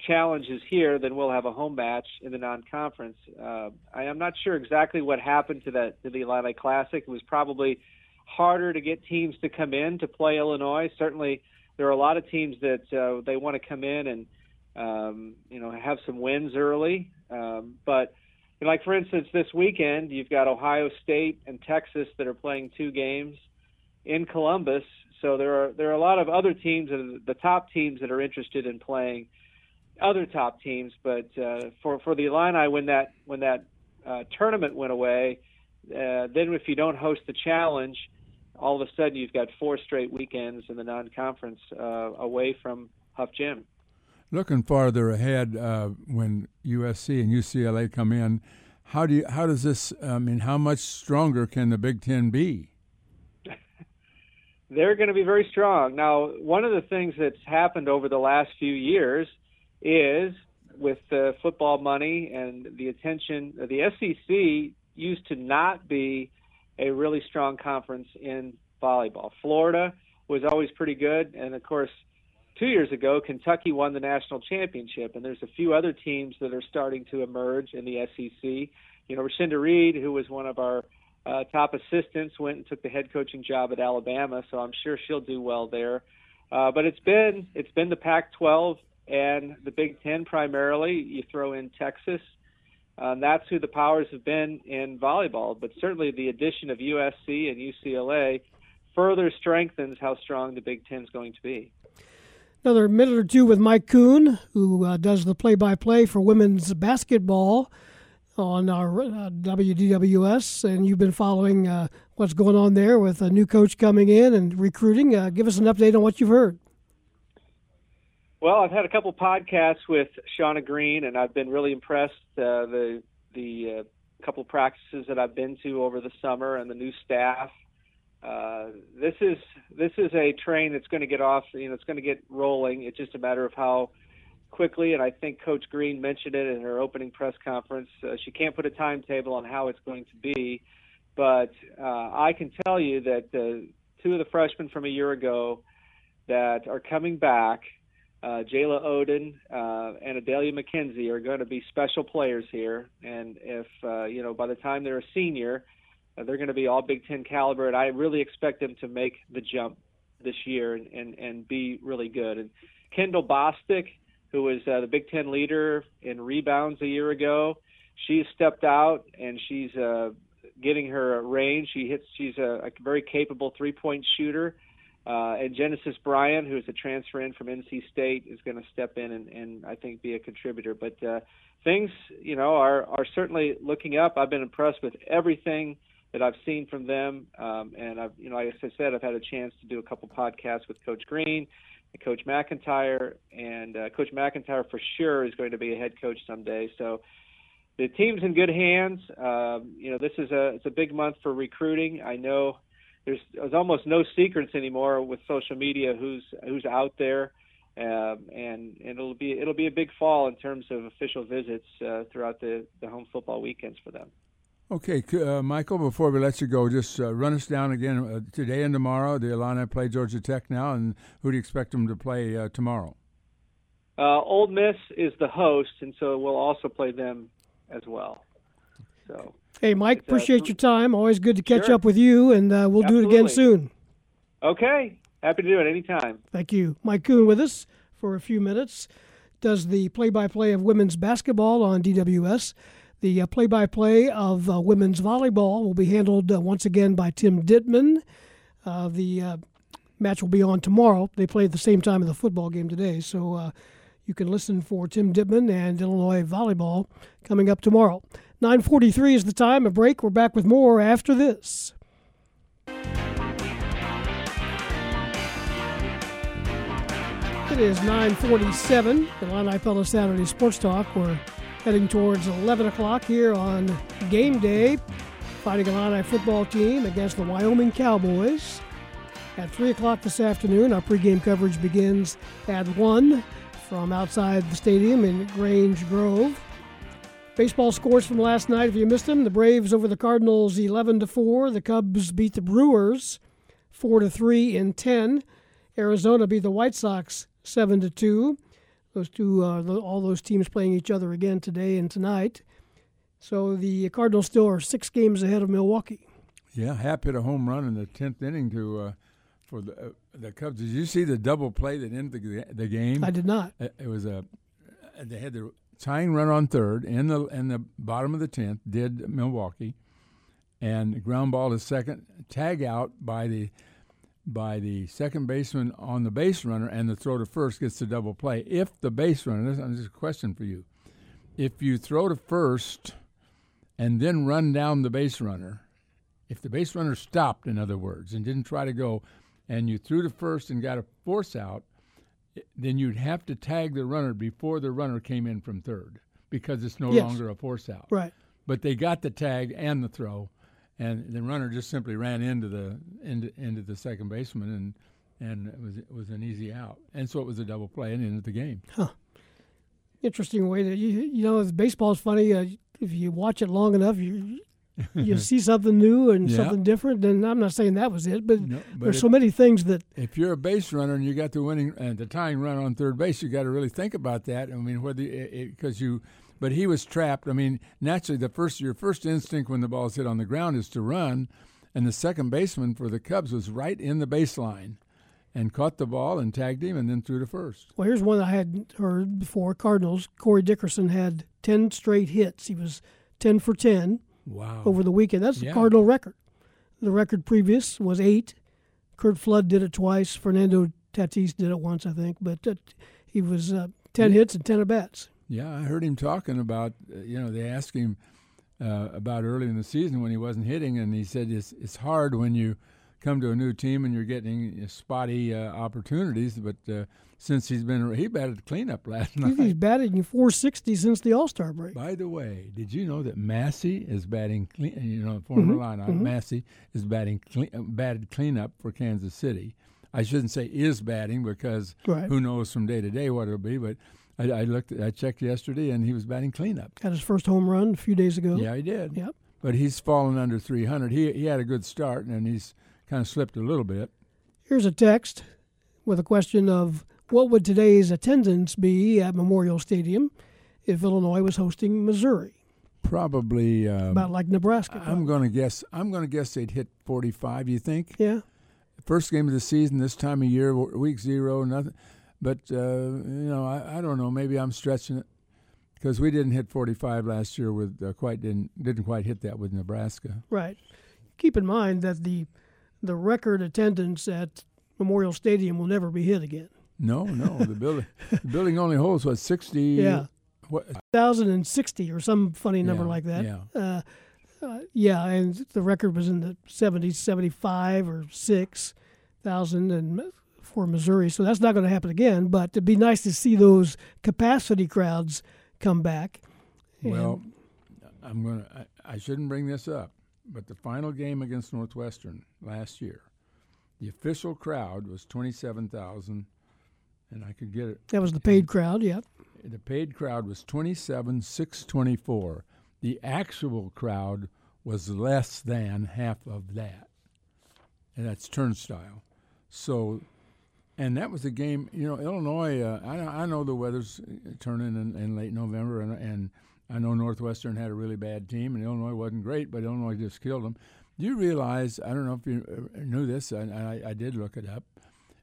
challenge is here, then we'll have a home match in the non-conference. Uh, I am not sure exactly what happened to that to the Illini Classic. It was probably harder to get teams to come in to play Illinois. Certainly, there are a lot of teams that uh, they want to come in and um, you know have some wins early. Um, but you know, like for instance, this weekend you've got Ohio State and Texas that are playing two games in Columbus. So there are there are a lot of other teams, and the top teams that are interested in playing other top teams. But uh, for for the Illini, when that when that uh, tournament went away, uh, then if you don't host the challenge, all of a sudden you've got four straight weekends in the non-conference uh, away from Huff Gym. Looking farther ahead, uh, when USC and UCLA come in, how do you, how does this? I mean, how much stronger can the Big Ten be? (laughs) They're going to be very strong. Now, one of the things that's happened over the last few years is with the football money and the attention. The SEC used to not be a really strong conference in volleyball. Florida was always pretty good, and of course, two years ago, Kentucky won the national championship, and there's a few other teams that are starting to emerge in the SEC. You know, Rashinda Reed, who was one of our uh, top assistants, went and took the head coaching job at Alabama, so I'm sure she'll do well there. Uh, but it's been it's been the Pac-12 and the Big Ten primarily. You throw in Texas, um, that's who the powers have been in volleyball. But certainly the addition of USC and UCLA further strengthens how strong the Big Ten is going to be. Another minute or two with Mike Koon, who uh, does the play by play for women's basketball on our uh, WDWS. And you've been following uh, what's going on there with a new coach coming in and recruiting. Uh, give us an update on what you've heard. Well, I've had a couple podcasts with Shauna Green, and I've been really impressed. Uh, the the uh, couple practices that I've been to over the summer, and the new staff. Uh, this is this is a train that's going to get off. You know, it's going to get rolling. It's just a matter of how quickly. And I think Coach Green mentioned it in her opening press conference. Uh, she can't put a timetable on how it's going to be, but uh, I can tell you that uh, two of the freshmen from a year ago that are coming back uh, Jayla Oden uh, and Adalia McKenzie are going to be special players here. And if, uh, you know, by the time they're a senior, uh, they're going to be all Big Ten caliber. And I really expect them to make the jump this year and, and, and be really good. And Kendall Bostic, who was uh, the Big Ten leader in rebounds a year ago, she's stepped out and she's uh, getting her range. She hits. She's a, a very capable three-point shooter. Uh, and Genesis Bryant, who is a transfer in from NC State, is going to step in and, and I think be a contributor. But uh, things, you know, are are certainly looking up. I've been impressed with everything that I've seen from them, um, and I've, you know, like I said, I've had a chance to do a couple podcasts with Coach Green and Coach McEntire, and uh, Coach McEntire for sure is going to be a head coach someday. So the team's in good hands. Um, you know, this is a it's a big month for recruiting. I know there's, there's almost no secrets anymore with social media who's who's out there. Um, and, and it'll be it'll be a big fall in terms of official visits uh, throughout the, the home football weekends for them. Okay, uh, Michael. Before we let you go, just uh, run us down again uh, today and tomorrow. The Illini play Georgia Tech now, and who do you expect them to play uh, tomorrow? Uh, Ole Miss is the host, and so we'll also play them as well. So. Hey, Mike, uh, appreciate your time. Always good to catch Sure. up with you, and uh, we'll do it again soon. Okay, happy to do it anytime. Thank you. Mike Koon with us for a few minutes. Does the play by play of women's basketball on DWS. The play by play of uh, women's volleyball will be handled uh, once again by Tim Dittman. Uh, the uh, match will be on tomorrow. They play at the same time of the football game today, so uh, you can listen for Tim Dittman and Illinois volleyball coming up tomorrow. 9:43 is the time. A break. We're back with more after this. It is 9:47. The Illini Pella Saturday Sports Talk. We're heading towards 11 o'clock here on game day. Fighting Illini football team against the Wyoming Cowboys. At 3 o'clock this afternoon, our pregame coverage begins at 1 from outside the stadium in Grange Grove. Baseball scores from last night, if you missed them, the Braves over the Cardinals 11 to 4. The Cubs beat the Brewers 4 to 3 in 10. Arizona beat the White Sox 7 to 2. Those two, uh, all those teams playing each other again today and tonight. So the Cardinals still are six games ahead of Milwaukee. Yeah, Happ hit a home run in the tenth inning to uh, for the uh, the Cubs. Did you see the double play that ended the, the game? I did not. It it was a they had the tying run on third in the in the bottom of the tenth. Did Milwaukee, and ground ball to second, tag out by the by the second baseman on the base runner, and the throw to first gets the double play. If the base runner, this is a question for you, if you throw to first and then run down the base runner, if the base runner stopped, in other words, and didn't try to go, and you threw to first and got a force out, then you'd have to tag the runner before the runner came in from third because it's no Yes. longer a force out. Right. But they got the tag and the throw, and the runner just simply ran into the into, into the second baseman, and and it was it was an easy out, and so it was a double play and ended the game. Huh. Interesting way that you you know baseball is funny. Uh, if you watch it long enough, you you (laughs) see something new and Yeah. something different. And I'm not saying that was it, but No, but there's if- so many things that if you're a base runner and you got the winning and the tying run on third base, you got to really think about that. I mean, whether because you, but he was trapped. I mean, naturally, the first your first instinct when the ball is hit on the ground is to run, and the second baseman for the Cubs was right in the baseline, and caught the ball and tagged him and then threw to first. Well, here's one I hadn't heard before. Cardinals. Corey Dickerson had 10 straight hits. He was 10 for 10 Wow. over the weekend. That's the Yeah. Cardinal record. The record previous was eight. Curt Flood did it twice. Fernando Tatis did it once, I think. But uh, he was uh, 10 hits and 10 at bats. Yeah, I heard him talking about. Uh, you know, they asked him uh, about early in the season when he wasn't hitting, and he said it's it's hard when you come to a new team and you're getting spotty uh, opportunities. But uh, since he's been, he batted cleanup last (laughs) night. he's batting 460 since the All Star break. By the way, did you know that Massey is batting clean? You know, former Mm-hmm, lineout Massey is batting clean, uh, batted cleanup for Kansas City. I shouldn't say is batting because Right. who knows from day to day what it'll be. But I, I looked, I checked yesterday, and he was batting cleanup. Got his first home run a few days ago. Yeah, he did. Yep. But he's fallen under 300. He he had a good start, and he's kind of slipped a little bit. Here's a text with a question of what would today's attendance be at Memorial Stadium if Illinois was hosting Missouri? Probably. Um, About like Nebraska. I'm going to guess. I'm going to guess they'd hit 45. You think? yeah. First game of the season, this time of year, week zero, nothing. But uh, you know, I, I don't know. Maybe I'm stretching it because we didn't hit 45 last year with uh, quite didn't didn't quite hit that with Nebraska. Right. Keep in mind that the the record attendance at Memorial Stadium will never be hit again. No, no, the building the building only holds what 60. (laughs) Yeah. What? 1,060 or some funny number Yeah, like that. yeah. Uh, uh, yeah, and the record was in the 70s, 75 or 6,000 and for Missouri. So that's not going to happen again, but it'd be nice to see those capacity crowds come back. Well, I'm gonna. I, I shouldn't bring this up, but the final game against Northwestern last year, the official crowd was twenty-seven thousand, and I could get it. That was the paid crowd, yeah. The paid crowd was 27,624. The actual crowd was less than half of that. And that's turnstile. So, and that was a game, you know, Illinois, uh, I, I know the weather's turning in, in late November, and, and I know Northwestern had a really bad team, and Illinois wasn't great, but Illinois just killed them. Do you realize, I don't know if you uh, knew this, and I, I did look it up,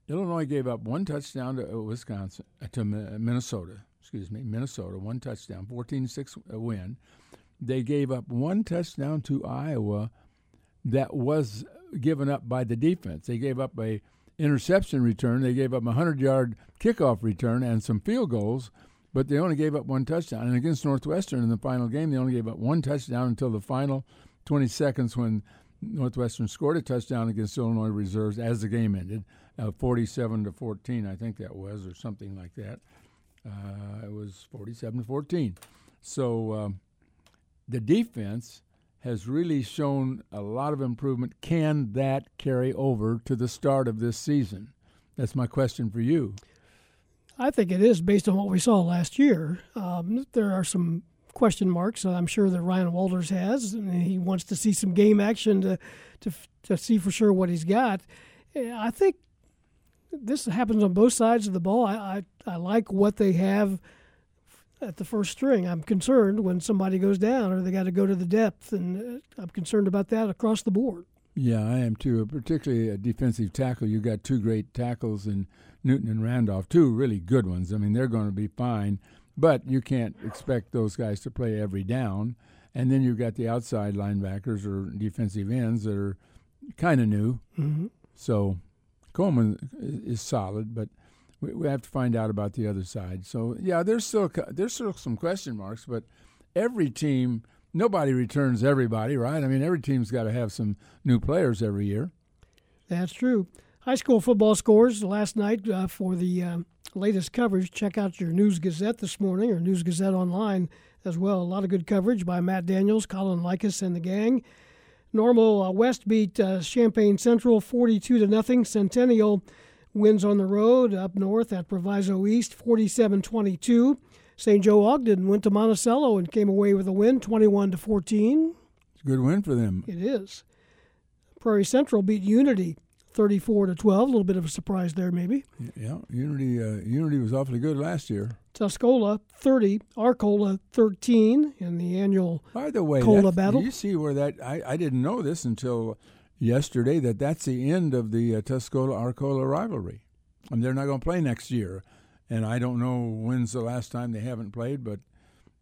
Illinois gave up one touchdown to uh, Wisconsin, uh, to Minnesota, excuse me, Minnesota, one touchdown, 14 6 win. They gave up one touchdown to Iowa that was given up by the defense. They gave up a interception return. They gave up a 100 yard kickoff return and some field goals, but they only gave up one touchdown. And against Northwestern in the final game, they only gave up one touchdown until the final 20 seconds when Northwestern scored a touchdown against Illinois reserves as the game ended, uh, 47 to 14, I think that was, or something like that. Uh, it was 47 to 14. So um, the defense has really shown a lot of improvement. Can that carry over to the start of this season? That's my question for you. I think it is based on what we saw last year. Um, there are some question marks I'm sure that Ryan Walters has, and he wants to see some game action to to to see for sure what he's got. I think this happens on both sides of the ball. I I, I like what they have at the first string. I'm concerned when somebody goes down or they got to go to the depth, and uh, I'm concerned about that across the board. Yeah, I am too. Particularly a defensive tackle. You got two great tackles in Newton and Randolph, two really good ones. I mean, they're going to be fine, but you can't expect those guys to play every down. And then you've got the outside linebackers or defensive ends that are kind of new. Mm-hmm. So Coleman is solid, but we, we have to find out about the other side. So yeah, there's still there's still some question marks, but every team, nobody returns everybody, right? I mean, every team's got to have some new players every year. That's true. High school football scores last night uh, for the uh, latest coverage. Check out your News Gazette this morning or News Gazette online as well. A lot of good coverage by Matt Daniels, Colin Likas, and the gang. Normal uh, West beat uh, Champaign Central 42 to nothing. Centennial wins on the road up north at Proviso East 47 22. St. Joe Ogden went to Monticello and came away with a win 21 to 14. It's a good win for them. It is. Prairie Central beat Unity 34 to 12. A little bit of a surprise there, maybe. Yeah, Unity uh, Unity was awfully good last year. Tuscola 30, Arcola 13 in the annual By the way, Cola battle. You see where that I, I didn't know this until yesterday that that's the end of the uh, Tuscola Arcola rivalry. And they're not going to play next year, and I don't know when's the last time they haven't played, but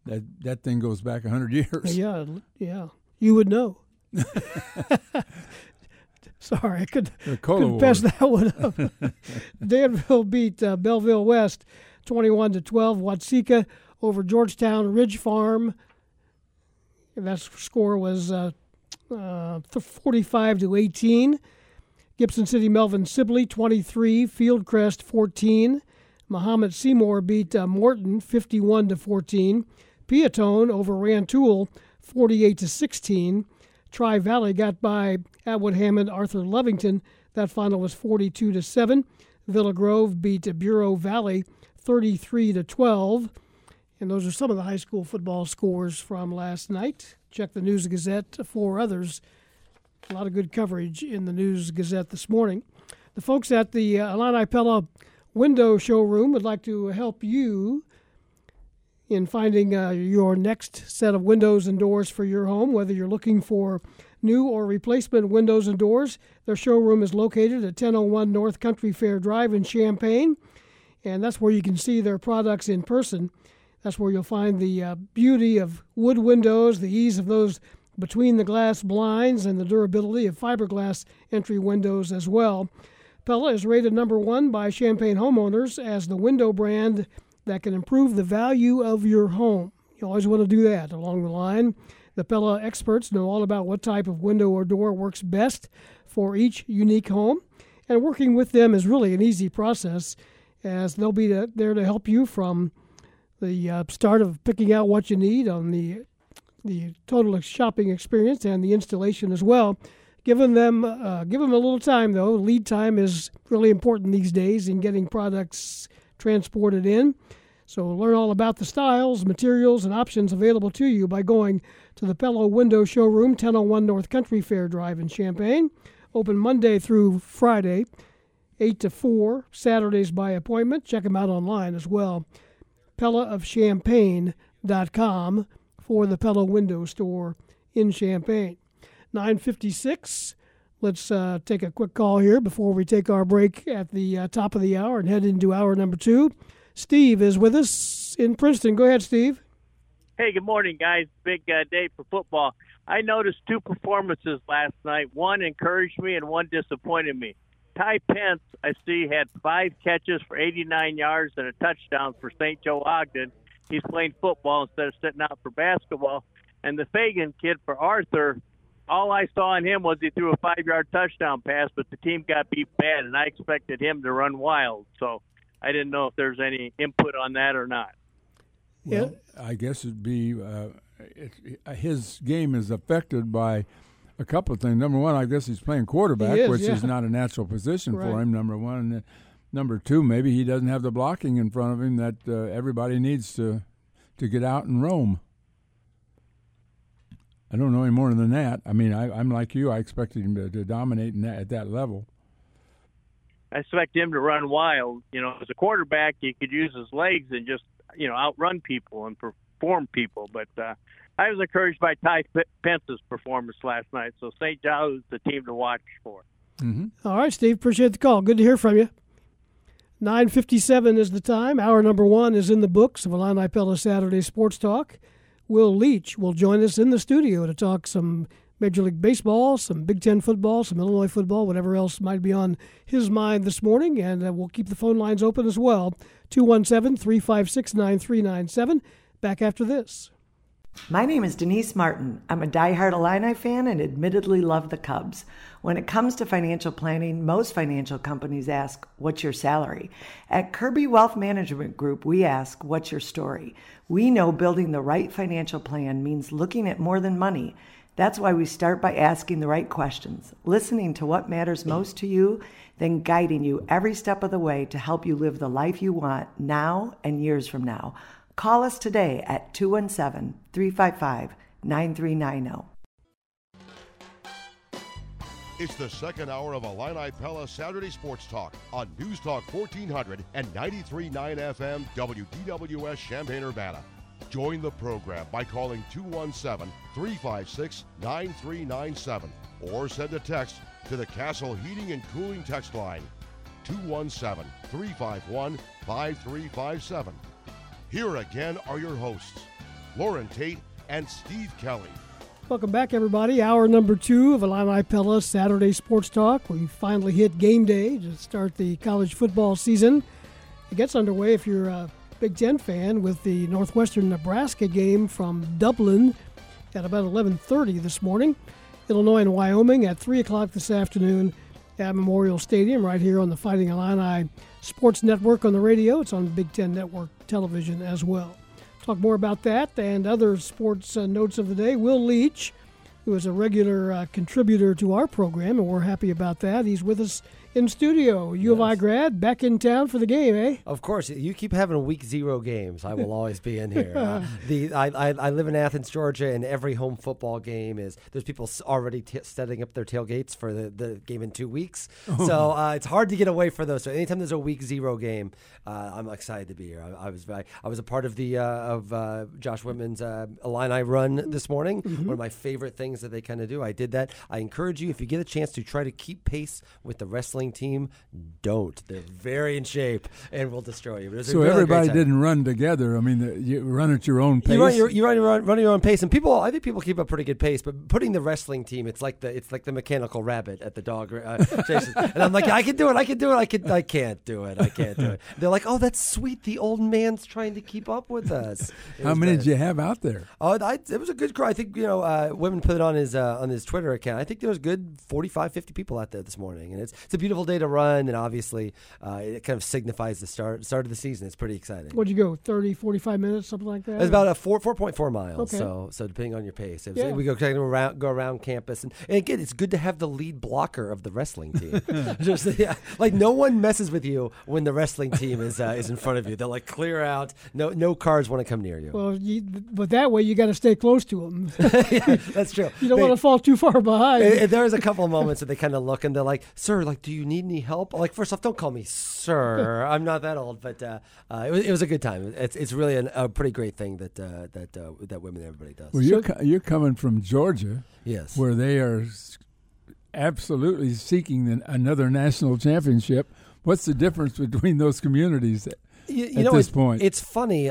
that that thing goes back hundred (laughs) years. Yeah, yeah, you would know. (laughs) (laughs) Sorry, I could, could pass that one (laughs) up. Danville beat uh, Belleville West 21 to 12. Watseka over Georgetown Ridge Farm. That score was uh, uh, 45 to 18. Gibson City Melvin Sibley 23, Fieldcrest 14. Mahomet Seymour beat uh, Morton 51 to 14. Piatone over Rantoul 48 to 16. Tri Valley got by Atwood Hammond Arthur Lovington. That final was 42 to 7. Villa Grove beat Bureau Valley 33 to 12. And those are some of the high school football scores from last night. Check the News Gazette for others. A lot of good coverage in the News Gazette this morning. The folks at the Illini Pella window showroom would like to help you in finding uh, your next set of windows and doors for your home, whether you're looking for new or replacement windows and doors. Their showroom is located at 1001 North Country Fair Drive in Champaign, and that's where you can see their products in person. That's where you'll find the uh, beauty of wood windows, the ease of those between the glass blinds, and the durability of fiberglass entry windows as well. Pella is rated number one by Champaign homeowners as the window brand that can improve the value of your home. You always want to do that along the line. The Pella experts know all about what type of window or door works best for each unique home, and working with them is really an easy process as they'll be there to help you from the uh, start of picking out what you need on the the total shopping experience and the installation as well. Giving them uh, give them a little time though. Lead time is really important these days in getting products transported in. So learn all about the styles, materials, and options available to you by going to the Pella Window Showroom, 1001 North Country Fair Drive in Champaign. Open Monday through Friday, 8 to 4, Saturdays by appointment. Check them out online as well. PellaofChampaign.com for the Pella Window Store in Champaign. 956. Let's uh, take a quick call here before we take our break at the uh, top of the hour and head into hour number two. Steve is with us in Princeton. Go ahead, Steve. Hey, good morning, guys. Big uh, day for football. I noticed two performances last night. One encouraged me and one disappointed me. Ty Pence, I see, had five catches for 89 yards and a touchdown for St. Joe Ogden. He's playing football instead of sitting out for basketball. And the Fagan kid for Arthur, all I saw in him was he threw a five yard touchdown pass, but the team got beat bad, and I expected him to run wild. So I didn't know if there's any input on that or not. Well, yeah. I guess it'd be uh, it, it, his game is affected by a couple of things. Number one, I guess he's playing quarterback, is, which yeah. is not a natural position right. for him. Number one, and number two, maybe he doesn't have the blocking in front of him that uh, everybody needs to to get out and roam. I don't know any more than that. I mean, I, am like you. I expected him to, to dominate that, at that level. I expect him to run wild. You know, as a quarterback, he could use his legs and just you know outrun people and perform people. But uh, I was encouraged by Ty Pence's performance last night. So St. John's the team to watch for. Mm-hmm. All right, Steve. Appreciate the call. Good to hear from you. 9:57 is the time. Hour number one is in the books of Illini Pella Saturday Sports Talk. Will Leitch will join us in the studio to talk some Major League Baseball, some Big Ten football, some Illinois football, whatever else might be on his mind this morning. And uh, we'll keep the phone lines open as well. 217 356 9397. Back after this. My name is Denise Martin. I'm a diehard Illini fan and admittedly love the Cubs. When it comes to financial planning, most financial companies ask, What's your salary? At Kirby Wealth Management Group, we ask, What's your story? We know building the right financial plan means looking at more than money. That's why we start by asking the right questions, listening to what matters most to you, then guiding you every step of the way to help you live the life you want now and years from now. Call us today at 217 355 9390. It's the second hour of Illini Pella Saturday Sports Talk on News Talk 1400 and 93.9 FM WDWS Champaign Urbana. Join the program by calling 217 356 9397 or send a text to the Castle Heating and Cooling text line 217 351 5357. Here again are your hosts, Loren Tate and Steve Kelly. Welcome back, everybody. Hour number two of Illini Pella Saturday Sports Talk. We finally hit game day to start the college football season. It gets underway if you're a Big Ten fan with the Northwestern Nebraska game from Dublin at about 11:30 this morning. Illinois and Wyoming at 3 o'clock this afternoon at Memorial Stadium, right here on the Fighting Illini Sports Network on the radio. It's on Big Ten Network television as well. Talk more about that and other sports uh, notes of the day. Will Leitch, who is a regular uh, contributor to our program, and we're happy about that. He's with us in studio. U of I grad, back in town for the game, eh? Of course. You keep having week zero games. I will always be in here. (laughs) Uh, the I, I, I, live in Athens, Georgia, and every home football game is there's people already t- setting up their tailgates for the, the game in two weeks. (laughs) so uh, it's hard to get away for those. So anytime there's a week zero game, uh, I'm excited to be here. I, I was I, I, was a part of the uh, of uh, Josh Whitman's uh, Illini run this morning. Mm-hmm. One of my favorite things that they kind of do. I did that. I encourage you if you get a chance to try to keep pace with the wrestling team, don't. They're very in shape and will destroy you. So really everybody didn't run together. I mean, you run at your own pace. You run your, you run, you run, run your own pace, and people. I think people keep a pretty good pace. But putting the wrestling team, it's like the it's like the mechanical rabbit at the dog uh, (laughs) chases. and I'm like, I can do it. I can do it. I can. I can't do it. I can't do it. They're like, oh, that's sweet. The old man's trying to keep up with us. (laughs) How many did you have out there? Oh, I, it was a good crowd. I think you know, uh, women put it on his uh, on his Twitter account. I think there was good 45, 50 people out there this morning, and it's it's a beautiful beautiful day to run, and obviously uh, it kind of signifies the start start of the season. It's pretty exciting. What'd you go? 30, 45 minutes, something like that? It's about a four four point four miles. Okay. So so depending on your pace, was- Yeah. we go kind of around go around campus, and, and again, it's good to have the lead blocker of the wrestling team. (laughs) (laughs) Just yeah, like no one messes with you when the wrestling team is uh, is in front of you. They'll like clear out. No no cars want to come near you. Well, you, but that way you got to stay close to them. Yeah, (laughs) that's true. you don't want to fall too far behind. There's a couple of moments that they kind of look and they're like, "Sir, like, do you need any help?" Like, first off, don't call me sir. (laughs) I'm not that old, but uh, uh, it, was, it was a good time. It's it's really an, a pretty great thing that uh, that uh, that women and everybody does. Well, you're co- you're coming from Georgia, Yes. where they are absolutely seeking an, another national championship. What's the difference between those communities you, you at know, this it- point? It's funny.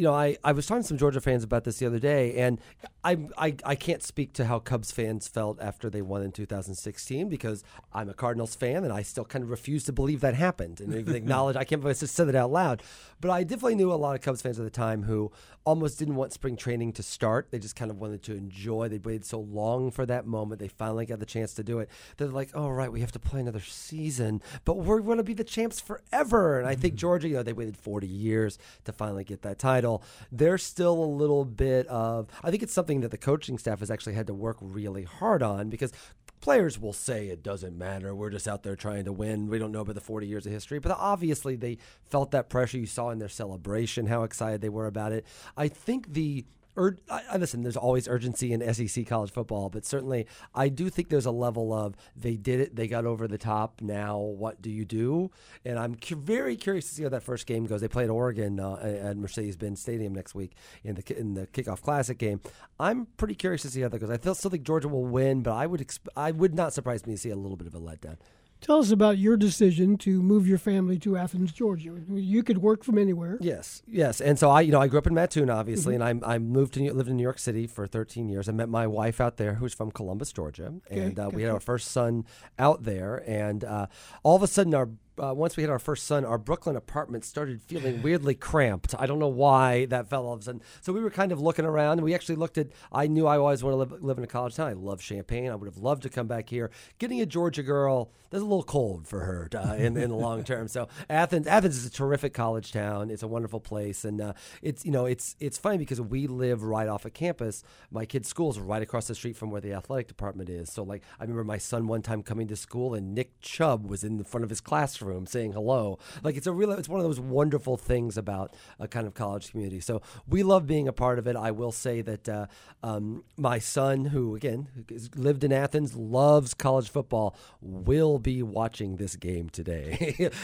You know, I, I was talking to some Georgia fans about this the other day, and I, I I can't speak to how Cubs fans felt after they won in 2016 because I'm a Cardinals fan, and I still kind of refuse to believe that happened and even (laughs) acknowledge I can't believe I just said it out loud. But I definitely knew a lot of Cubs fans at the time who almost didn't want spring training to start. They just kind of wanted to enjoy. They waited so long for that moment. They finally got the chance to do it. They're like, oh, right, we have to play another season, but we're going to be the champs forever. And I think mm-hmm. Georgia, you know, they waited 40 years to finally get that title. There's still a little bit of, I think it's something that the coaching staff has actually had to work really hard on because players will say it doesn't matter. We're just out there trying to win. We don't know about the 40 years of history. But obviously, they felt that pressure. You saw in their celebration how excited they were about it. I think the. Ur- I, listen, there's always urgency in SEC college football, but certainly I do think there's a level of they did it, they got over the top. Now, what do you do? And I'm cu- very curious to see how that first game goes. They play at Oregon uh, at Mercedes-Benz Stadium next week in the in the kickoff classic game. I'm pretty curious to see how that goes. I still think Georgia will win, but I would exp- I would not surprise me to see a little bit of a letdown. Tell us about your decision to move your family to Athens, Georgia. You could work from anywhere. Yes, yes, and so I, you know, I grew up in Mattoon, obviously, and I, I moved to New- lived in New York City for 13 years. I met my wife out there, who's from Columbus, Georgia, and uh, we had our first son out there, and uh, all of a sudden, our uh, once we had our first son, our Brooklyn apartment started feeling weirdly cramped. I don't know why that fell all of a sudden. So we were kind of looking around, and we actually looked at. I knew I always wanted to live, live in a college town. I love Champaign. I would have loved to come back here. Getting a Georgia girl, that's a little cold for her uh, in, in the long (laughs) term. So Athens, Athens is a terrific college town. It's a wonderful place, and uh, it's you know it's it's funny because we live right off of campus. My kid's school is right across the street from where the athletic department is. So like I remember my son one time coming to school, and Nick Chubb was in the front of his classroom saying hello. Like it's a real it's one of those wonderful things about a kind of college community. So we love being a part of it. I will say that uh, um, my son, who again lived in Athens, loves college football, will be watching this game today. (laughs)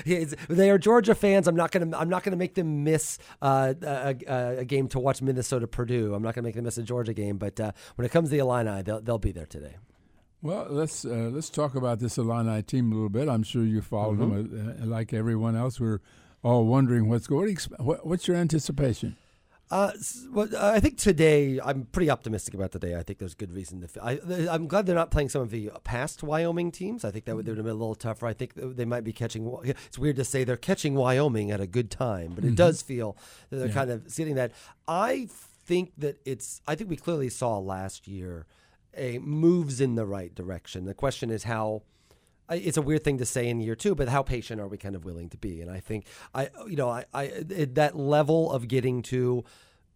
They are Georgia fans. I'm not gonna I'm not gonna make them miss uh, a, a, a game to watch Minnesota Purdue. I'm not gonna make them miss a Georgia game. But uh, when it comes to the Illini, they'll they'll be there today. Well, let's uh, let's talk about this Illini team a little bit. I'm sure you followed them uh, like everyone else. We're all wondering what's going. What do you expe- what, what's your anticipation? Uh, well, uh, I think today I'm pretty optimistic about today. I think there's good reason to. I, I'm glad they're not playing some of the past Wyoming teams. I think that would, would have been a little tougher. I think they might be catching. It's weird to say they're catching Wyoming at a good time, but it does feel that they're Yeah. kind of getting that. I think that it's. I think we clearly saw last year a moves in the right direction. The question is how. It's a weird thing to say in year two, but how patient are we kind of willing to be? And I think I, you know, I, I that level of getting to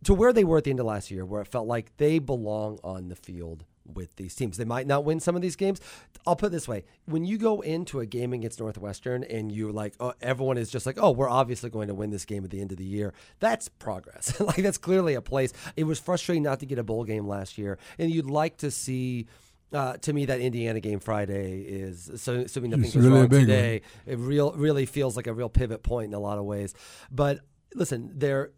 to where they were at the end of last year, where it felt like they belong on the field with these teams. They might not win some of these games. I'll put it this way: when you go into a game against Northwestern and you're like, oh, everyone is just like, oh, we're obviously going to win this game at the end of the year. That's progress. (laughs) like that's clearly a place. It was frustrating not to get a bowl game last year, and you'd like to see. Uh, to me, that Indiana game Friday is so assuming nothing goes really wrong big one. today. It real really feels like a real pivot point in a lot of ways. But listen, they're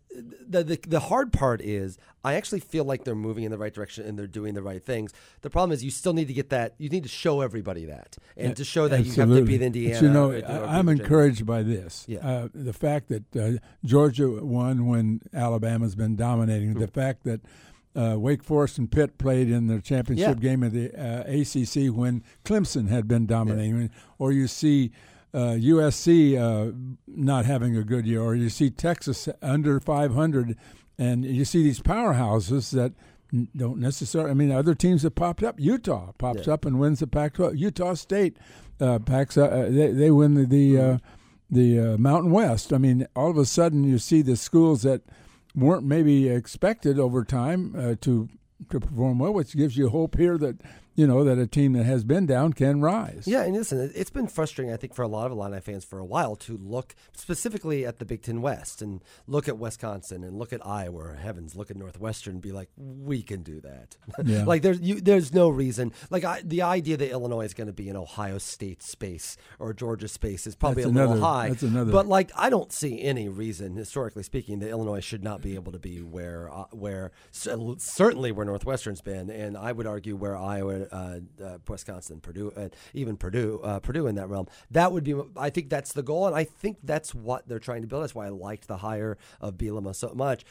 the, the the hard part is I actually feel like they're moving in the right direction and they're doing the right things. The problem is you still need to get that. You need to show everybody that, and to show that you have to Absolutely. beat Indiana. But you know, I, I'm encouraged by this. Yeah. Uh, the fact that uh, Georgia won when Alabama's been dominating. The fact that uh, Wake Forest and Pitt played in their championship Yeah. game of the uh, ACC when Clemson had been dominating. Or you see uh, USC uh, not having a good year, or you see Texas under 500, and you see these powerhouses that don't necessarily. I mean, other teams have popped up. Utah pops Yeah. up and wins the Pac-12. Utah State uh, packs. Uh, they they win the the, uh, the uh, Mountain West. I mean, all of a sudden you see the schools that weren't maybe expected over time uh, to to perform well, which gives you hope here that you know that a team that has been down can rise. Yeah, and listen, it- it's been frustrating, I think, for a lot of Illini fans for a while to look specifically at the Big Ten West and look at Wisconsin and look at Iowa, or heavens, look at Northwestern and be like, we can do that. (laughs) Yeah. like, there's you, there's no reason. Like, I, the idea that Illinois is going to be in Ohio State space or Georgia space is probably That's a little high. that's another- But like, I don't see any reason, historically speaking, that Illinois should not be able to be where uh, where certainly where Northwestern's been, and I would argue where Iowa, uh, uh, Wisconsin, Purdue, uh, even Purdue, uh, Purdue in that realm. That would be. I think that's the goal, and I think that's what they're trying to build. That's why I liked the hire of Bielema so much.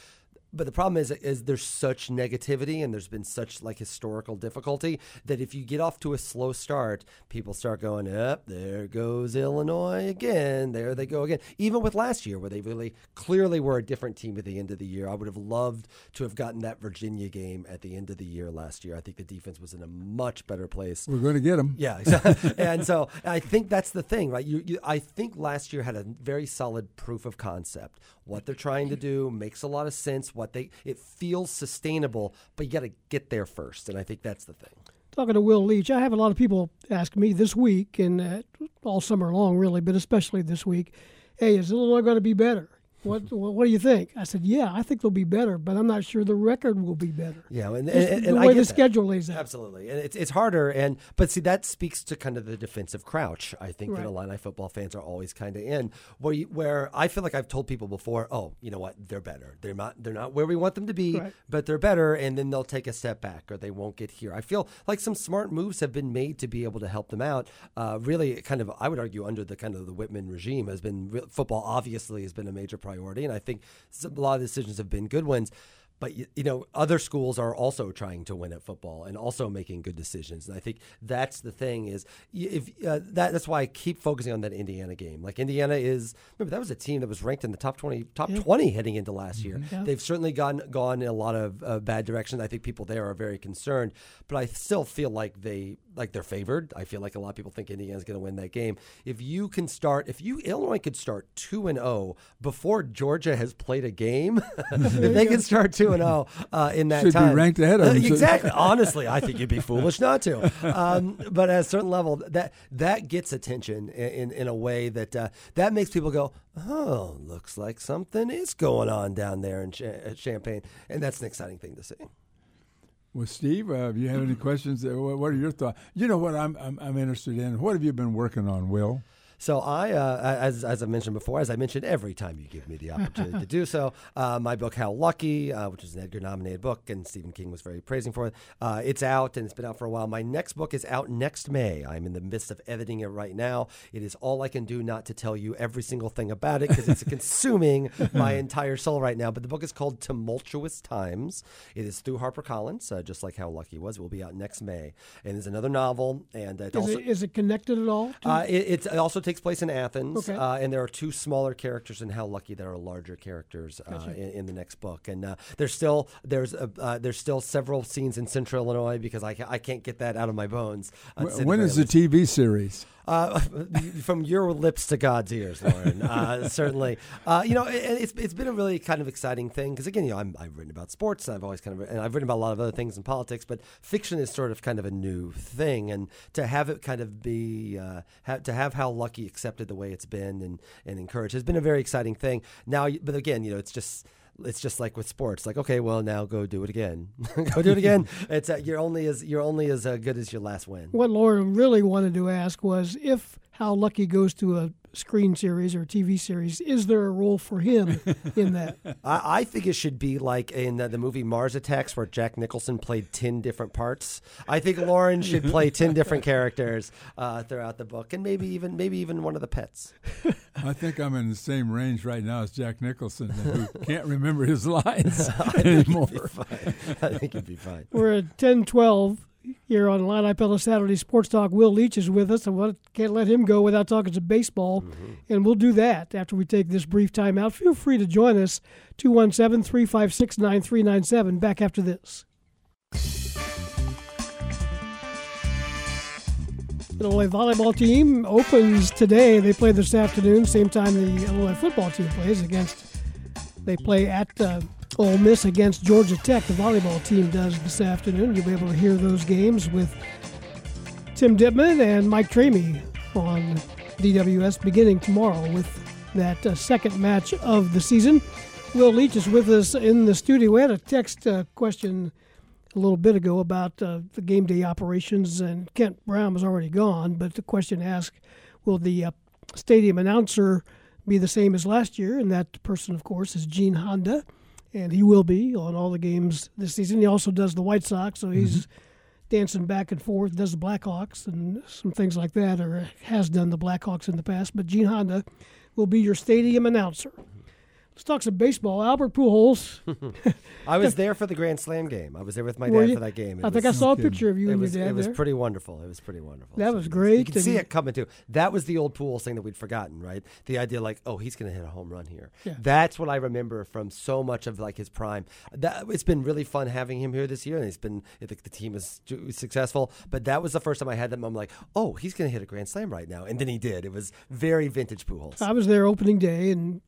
But the problem is, is there's such negativity and there's been such like historical difficulty that if you get off to a slow start, people start going, up there goes Illinois again. There they go again. Even with last year, where they really clearly were a different team at the end of the year, I would have loved to have gotten that Virginia game at the end of the year last year. I think the defense was in a much better place. We're going to get them. Yeah, (laughs) exactly. and so I think that's the thing, right? You, you, I think last year had a very solid proof of concept. What they're trying to do makes a lot of sense. What they it feels sustainable, but you got to get there first, and I think that's the thing. Talking to Will Leitch, I have a lot of people ask me this week and uh, all summer long, really, but especially this week, hey, is Illinois going to be better? What, what what do you think? I said, yeah, I think they'll be better, but I'm not sure the record will be better. Yeah, and, and, the and I way the that. schedule lays out. Absolutely, and it's it's harder. And but see, that speaks to kind of the defensive crouch. I think Right. that Illini football fans are always kind of in where you, where I feel like I've told people before, oh, you know what, they're better. They're not they're not where we want them to be, Right. but they're better, and then they'll take a step back or they won't get here. I feel like some smart moves have been made to be able to help them out. Uh, really, kind of, I would argue under the kind of the Whitman regime has been football. Obviously, has been a major priority, and I think a lot of decisions have been good ones. But you, you know, other schools are also trying to win at football and also making good decisions. And I think that's the thing is if uh, that that's why I keep focusing on that Indiana game. Like Indiana is remember that was a team that was ranked in the top twenty top twenty heading into last year. Yeah. They've certainly gone gone in a lot of uh, bad directions. I think people there are very concerned, but I still feel like they like they're favored. I feel like a lot of people think Indiana's going to win that game. If you can start, if you Illinois could start two and zero before Georgia has played a game, (laughs) (laughs) if they can start two and zero uh, in that Should be ranked ahead of Uh, exactly. Honestly, I think you'd be foolish not to. Um, but at a certain level, that that gets attention in in, in a way that uh, that makes people go, "Oh, looks like something is going on down there in Cha- at Champaign," and that's an exciting thing to see. Well, Steve, uh, if you have any questions, uh, what what are your thoughts? You know what I'm, I'm I'm interested in. What have you been working on, Will? So I, uh, as as I mentioned before, as I mentioned every time you give me the opportunity to do so, (laughs) uh, my book How Lucky, uh, which is an Edgar-nominated book, and Stephen King was very praising for it. Uh, it's out and it's been out for a while. My next book is out next May. I'm in the midst of editing it right now. It is all I can do not to tell you every single thing about it because it's (laughs) consuming my (laughs) entire soul right now. But the book is called Tumultuous Times. It is through HarperCollins, uh, just like How Lucky was. It will be out next May, and there's another novel, and it Is also it, is it connected at all? uh, it, it's- it also takes place in Athens, Okay. uh, and there are two smaller characters in How Lucky there are larger characters uh, in, in the next book. And uh, there's still there's a, uh, there's still several scenes in Central Illinois because I, ca- I can't get that out of my bones. uh, to say Wh- when is the. TV series? Uh, (laughs) from your lips to God's ears, Loren. Uh, (laughs) certainly, uh, you know, it, it's it's been a really kind of exciting thing because again, you know, I'm, I've written about sports, and I've always kind of, and I've written about a lot of other things in politics, but fiction is sort of kind of a new thing, and to have it kind of be, uh, ha- to have how lucky accepted the way it's been and and encouraged has been a very exciting thing. Now, but again, you know, it's just it's just like with sports. Like, okay, well, now go do it again. (laughs) (laughs) go do it again. It's uh, you're only as you're only as uh, good as your last win. What Loren really wanted to ask was if How Lucky goes to a screen series or TV series, is there a role for him in that? (laughs) I, I think it should be like in the, the movie Mars Attacks, where Jack Nicholson played ten different parts. I think Loren should play ten (laughs) different characters uh, throughout the book, and maybe even maybe even one of the pets. (laughs) I think I'm in the same range right now as Jack Nicholson, who can't remember his lines anymore. I think it'd be fine. We're at 10 12 here on Illini Pella Saturday Sports Talk. Will Leitch is with us, and we can't let him go without talking some baseball. And we'll do that after we take this brief time out. Feel free to join us, 217 356 9397. Back after this. The Illinois volleyball team opens today. They play this afternoon, same time the Illinois football team plays against. They play at uh, Ole Miss against Georgia Tech. The volleyball team does this afternoon. You'll be able to hear those games with Tim Dipman and Mike Tramey on DWS beginning tomorrow with that uh, second match of the season. Will Leitch is with us in the studio. We had a text uh, question a little bit ago about uh, the game day operations, and Kent Brown was already gone. But the question asked, will the uh, stadium announcer be the same as last year? And that person, of course, is Gene Honda, and he will be on all the games this season. He also does the White Sox, so he's mm-hmm. dancing back and forth, does the Blackhawks and some things like that, or has done the Blackhawks in the past. But Gene Honda will be your stadium announcer. Let's talk some baseball. Albert Pujols. (laughs) I was (laughs) there for the Grand Slam game. I was there with my dad for that game. It I think I saw a picture of you and was, your dad. It was there. pretty wonderful. It was pretty wonderful. That so was great. You can see it coming too. That was the old Pujols thing that we'd forgotten, right? The idea like, oh, he's going to hit a home run here. Yeah. That's what I remember from so much of like his prime. That it's been really fun having him here this year, and it's been I think the team is successful. But that was the first time I had that. I'm like, oh, he's going to hit a Grand Slam right now, and then he did. It was very vintage Pujols. I was there opening day and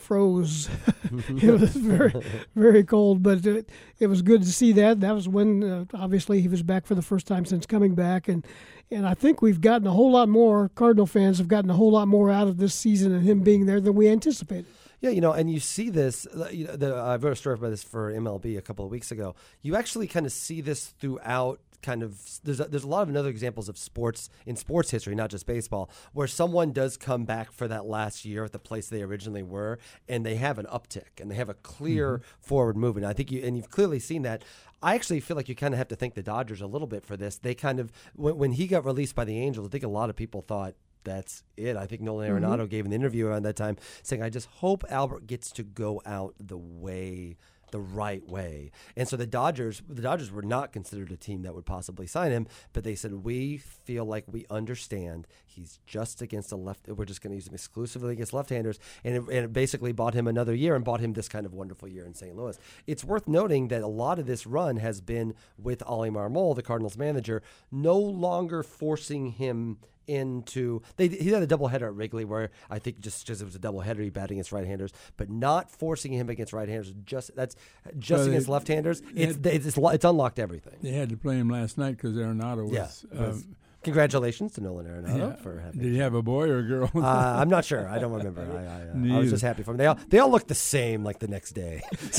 froze. (laughs) (laughs) it was very, very cold, but it, it, was good to see that. That was when, uh, obviously, he was back for the first time since coming back, and and I think we've gotten a whole lot more. Cardinal fans have gotten a whole lot more out of this season and him being there than we anticipated. Yeah, you know, and you see this. Uh, you know, the, I wrote a story about this for MLB a couple of weeks ago. You actually kind of see this throughout kind of there's a, there's a lot of other examples of sports in sports history, not just baseball, where someone does come back for that last year at the place they originally were, and they have an uptick and they have a clear mm-hmm. forward movement. I think you and you've clearly seen that. I actually feel like you kind of have to thank the Dodgers a little bit for this. They kind of when, when he got released by the Angels, I think a lot of people thought that's it. I think Nolan mm-hmm. Arenado mm-hmm. gave an interview around that time saying, "I just hope Albert gets to go out the way." The right way. And so the Dodgers, the Dodgers were not considered a team that would possibly sign him, but they said we feel like we understand he's just against a left. We're just going to use him exclusively against left-handers, and it, and it basically bought him another year and bought him this kind of wonderful year in St. Louis. It's worth noting that a lot of this run has been with Oli Marmol, the Cardinals manager, no longer forcing him into they he had a doubleheader at Wrigley where I think just because it was a doubleheader he batted against right-handers, but not forcing him against right-handers. Just that's just well, against left-handers. It's, had, it's, it's it's unlocked everything. They had to play him last night because Arenado was. Yeah, was um, Congratulations to Nolan Arenado yeah. for having. Did he have a boy or a girl? uh, I'm not sure. I don't remember. I, I, uh, I, was just happy for him. They all they all looked the same like the next day. (laughs) (laughs)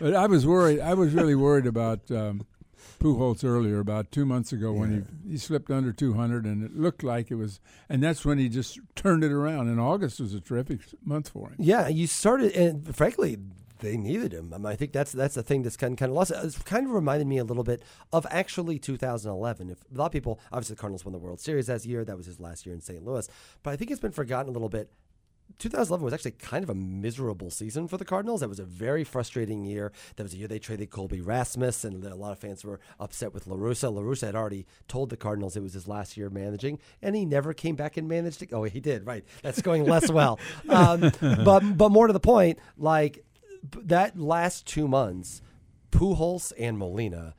but I was worried. I was really worried about. Um, Pujols earlier, about two months ago, yeah. when he he slipped under 200, and it looked like it was, and that's when he just turned it around. And August was a terrific month for him. Yeah, you started, and frankly, they needed him. I, mean, I think that's that's the thing that's kind of, kind of lost. It's kind of reminded me a little bit of actually 2011. If a lot of people, obviously, the Cardinals won the World Series that year. That was his last year in St. Louis. But I think it's been forgotten a little bit 2011 was actually kind of a miserable season for the Cardinals. That was a very frustrating year. That was a year they traded Colby Rasmus, and a lot of fans were upset with La Russa. LaRussa had already told the Cardinals it was his last year managing, and he never came back and managed it. Oh, he did, right. That's going less (laughs) well. Um, but, but more to the point, like that last two months, Pujols and Molina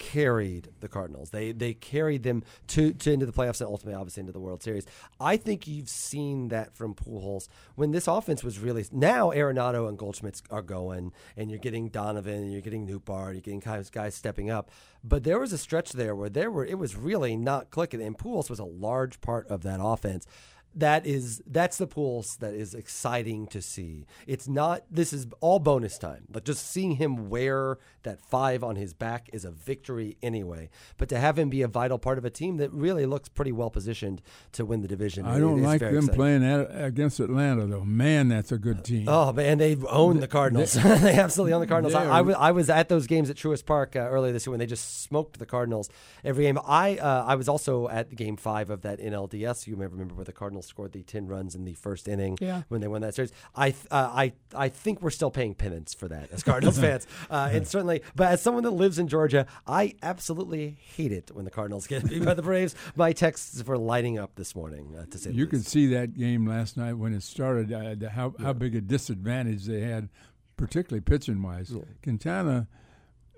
carried the Cardinals. They they carried them to, to into the playoffs and ultimately, obviously, into the World Series. I think you've seen that from Pujols when this offense was really now Arenado and Goldschmidt are going, and you're getting Donovan, and you're getting Nootbaar, you're getting guys, guys stepping up. But there was a stretch there where there were it was really not clicking, and Pujols was a large part of that offense that is that's the pulse that is exciting to see. It's not this is all bonus time. But just seeing him wear that five on his back is a victory anyway. But to have him be a vital part of a team that really looks pretty well positioned to win the division. I don't like them exciting. playing at, against Atlanta though. Man, that's a good team. Oh man, they own the Cardinals. They, (laughs) they absolutely own the Cardinals. I, I, was, I was at those games at Truist Park uh, earlier this year when they just smoked the Cardinals every game. I uh, I was also at Game Five of that NLDS. You may remember where the Cardinals Cardinals scored the ten runs in the first inning yeah. when they won that series. I uh, I I think we're still paying penance for that as Cardinals (laughs) fans, uh, and certainly. But as someone that lives in Georgia, I absolutely hate it when the Cardinals get beat by the Braves. My texts were lighting up this morning. Uh, to say you could see that game last night when it started. Uh, how yeah. how big a disadvantage they had particularly pitching wise. Quintana,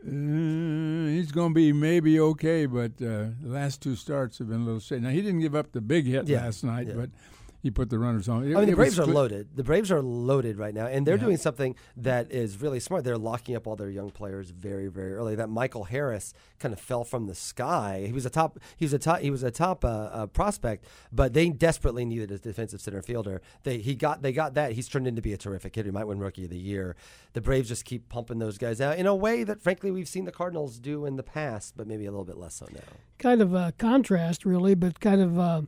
uh, he's going to be maybe okay, but uh, the last two starts have been a little shaky. Now he didn't give up the big hit Yeah, last night, yeah. but he put the runners on. It- I mean, the it was Braves are cl- loaded. The Braves are loaded right now, and they're Yeah. doing something that is really smart. They're locking up all their young players very, very early. That Michael Harris kind of fell from the sky. He was a top. He was a top. He was a top uh, uh, prospect, but they desperately needed a defensive center fielder. They he got they got that. He's turned into be a terrific hitter. He might win Rookie of the Year. The Braves just keep pumping those guys out in a way that, frankly, we've seen the Cardinals do in the past, but maybe a little bit less so now. Kind of a contrast, really, but kind of uh,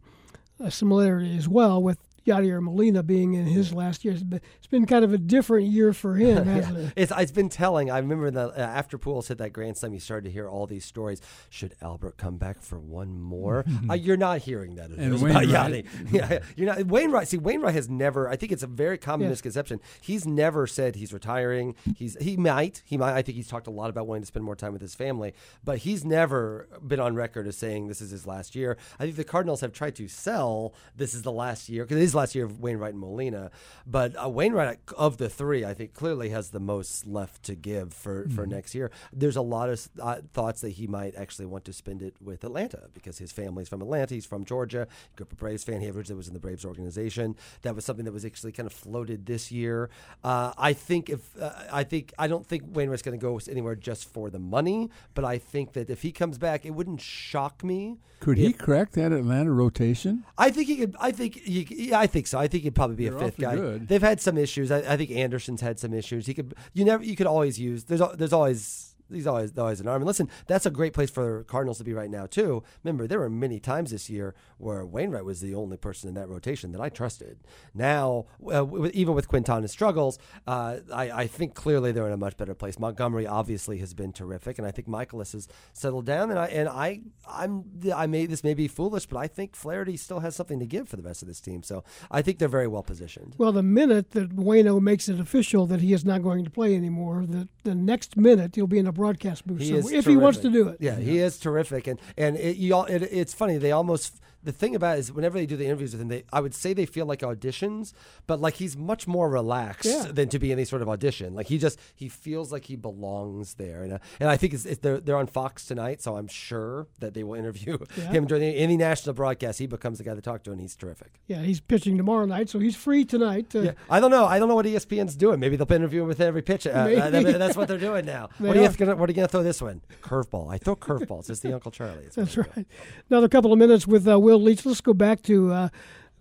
a similarity as well with Yadier Molina being in his last year. It's been, kind of a different year for (laughs) him, hasn't it? It's, it's been telling. I remember the, uh, after Pujols hit that grand slam, you started to hear all these stories. Should Albert come back for one more? (laughs) uh, you're not hearing that. And It's about Wainwright. Yanni. (laughs) yeah, you're not. Wainwright. See, Wainwright has never. I think it's a very common Yeah. misconception. He's never said he's retiring. He's he might. He might. I think he's talked a lot about wanting to spend more time with his family, but he's never been on record as saying this is his last year. I think the Cardinals have tried to sell this is the last year because it is last year of Wainwright and Molina. But uh, Wainwright of the three, I think clearly has the most left to give for, for next year. There's a lot of uh, thoughts that he might actually want to spend it with Atlanta because his family's from Atlanta. He's from Georgia. He grew up a Braves fan. He originally was in the Braves organization. That was something that was actually kind of floated this year. Uh, I think if uh, I think I don't think Wainwright's going to go anywhere just for the money, but I think that if he comes back, it wouldn't shock me. Could he if- crack that Atlanta rotation? I think he could. I think. He, yeah, I think so. I think he'd probably be They're a fifth guy. good. They've had some issues. I, I think Anderson's had some issues. He could. You never. You could always use. There's. There's always. He's always always an arm. And listen, that's a great place for the Cardinals to be right now too. Remember, there were many times this year where Wainwright was the only person in that rotation that I trusted. Now, uh, even with Quintana's struggles, uh, I, I think clearly they're in a much better place. Montgomery obviously has been terrific, and I think Mikolas has settled down. And I and I I'm I may this may be foolish, but I think Flaherty still has something to give for the rest of this team. So I think they're very well positioned. Well, the minute that Wayno makes it official that he is not going to play anymore, the, the next minute he'll be in a broadcast booth. He so if he wants to do it. Yeah, he is terrific, and and it, all, it, it's funny. They almost the thing about it is whenever they do the interviews with him, they I would say they feel like auditions, but like he's much more relaxed Yeah. than to be any sort of audition. Like he just he feels like he belongs there, and uh, and I think it's, it's they're they're on Fox tonight, so I'm sure that they will interview (laughs) Yeah. him during any, any national broadcast. He becomes the guy to talk to, and he's terrific. Yeah, he's pitching tomorrow night, so he's free tonight. Uh, Yeah, I don't know. I don't know what ESPN's doing. Maybe they'll interview him with every pitch. Uh, uh, that's what they're doing now. (laughs) They What are, you are. gonna, what are you going to throw this one? Curveball. I throw curveballs. It's the Uncle Charlie. It's (laughs) That's what I do. right. Another couple of minutes with uh, Will Leitch. Let's go back to uh,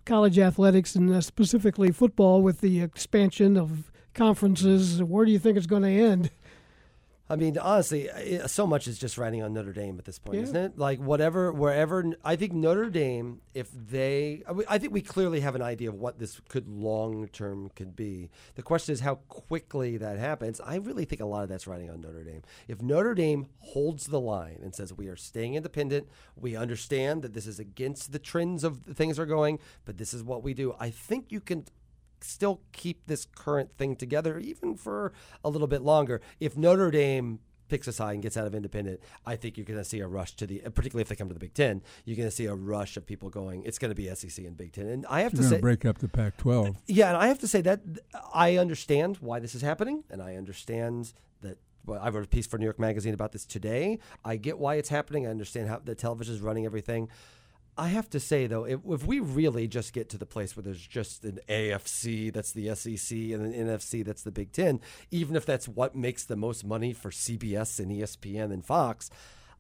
college athletics and uh, specifically football with the expansion of conferences. Where do you think it's going to end? I mean, honestly, i so much is just riding on Notre Dame at this point, Yeah. isn't it? Like whatever, wherever. I think Notre Dame, if they, I I think we clearly have an idea of what this could long term could be. The question is how quickly that happens. I really think a lot of that's riding on Notre Dame. If Notre Dame holds the line and says we are staying independent, we understand that this is against the trends of the things are going, but this is what we do. I think you can still keep this current thing together even for a little bit longer. If Notre Dame picks a side and gets out of independent, I think you're going to see a rush to the, particularly if they come to the Big Ten, you're going to see a rush of people going. It's going to be SEC and Big Ten, and I have You're to say, break up the Pac-12. yeah, and I have to say that I understand why this is happening, and I understand that. Well, I wrote a piece for New York Magazine about this today. I get why it's happening. I understand how the television is running everything. I have to say though, if, if we really just get to the place where there's just an AFC that's the SEC and an NFC that's the Big Ten, even if that's what makes the most money for CBS and ESPN and Fox,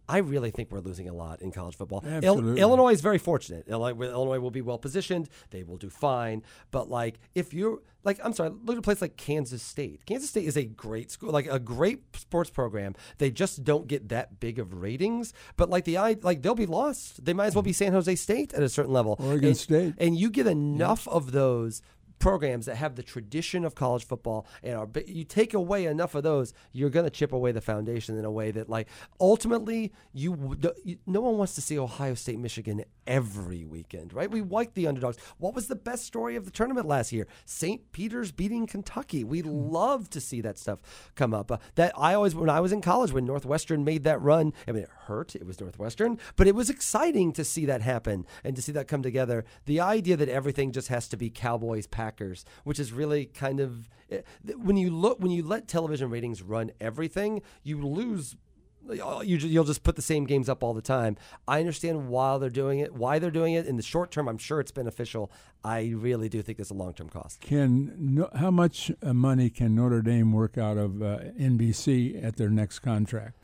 I really think we're losing a lot in college football. Il-. Illinois is very fortunate. Illinois, Illinois will be well positioned. They will do fine. But like, if you're like, I'm sorry, look at a place like Kansas State. Kansas State is a great school, like a great sports program. They just don't get that big of ratings. But like the I, like they'll be lost. They might as well be San Jose State at a certain level. Oregon And- State. and you get enough of those programs that have the tradition of college football and are but you take away enough of those you're going to chip away the foundation in a way that like ultimately you, you no one wants to see Ohio State Michigan every weekend right? We like the underdogs. What was the best story of the tournament last year? St. Peter's beating Kentucky. We love to see that stuff come up. Uh, that I always when I was in college when Northwestern made that run I mean it hurt it was Northwestern but it was exciting to see that happen and to see that come together. The idea that everything just has to be Cowboys Packers trackers, which is really kind of eh, when you look when you let television ratings run everything, you lose you, you'll just put the same games up all the time. I understand why they're doing it, why they're doing it. In the short term, I'm sure it's beneficial. I really do think there's a long term cost. Can how much uh, money can Notre Dame work out of uh, NBC at their next contract?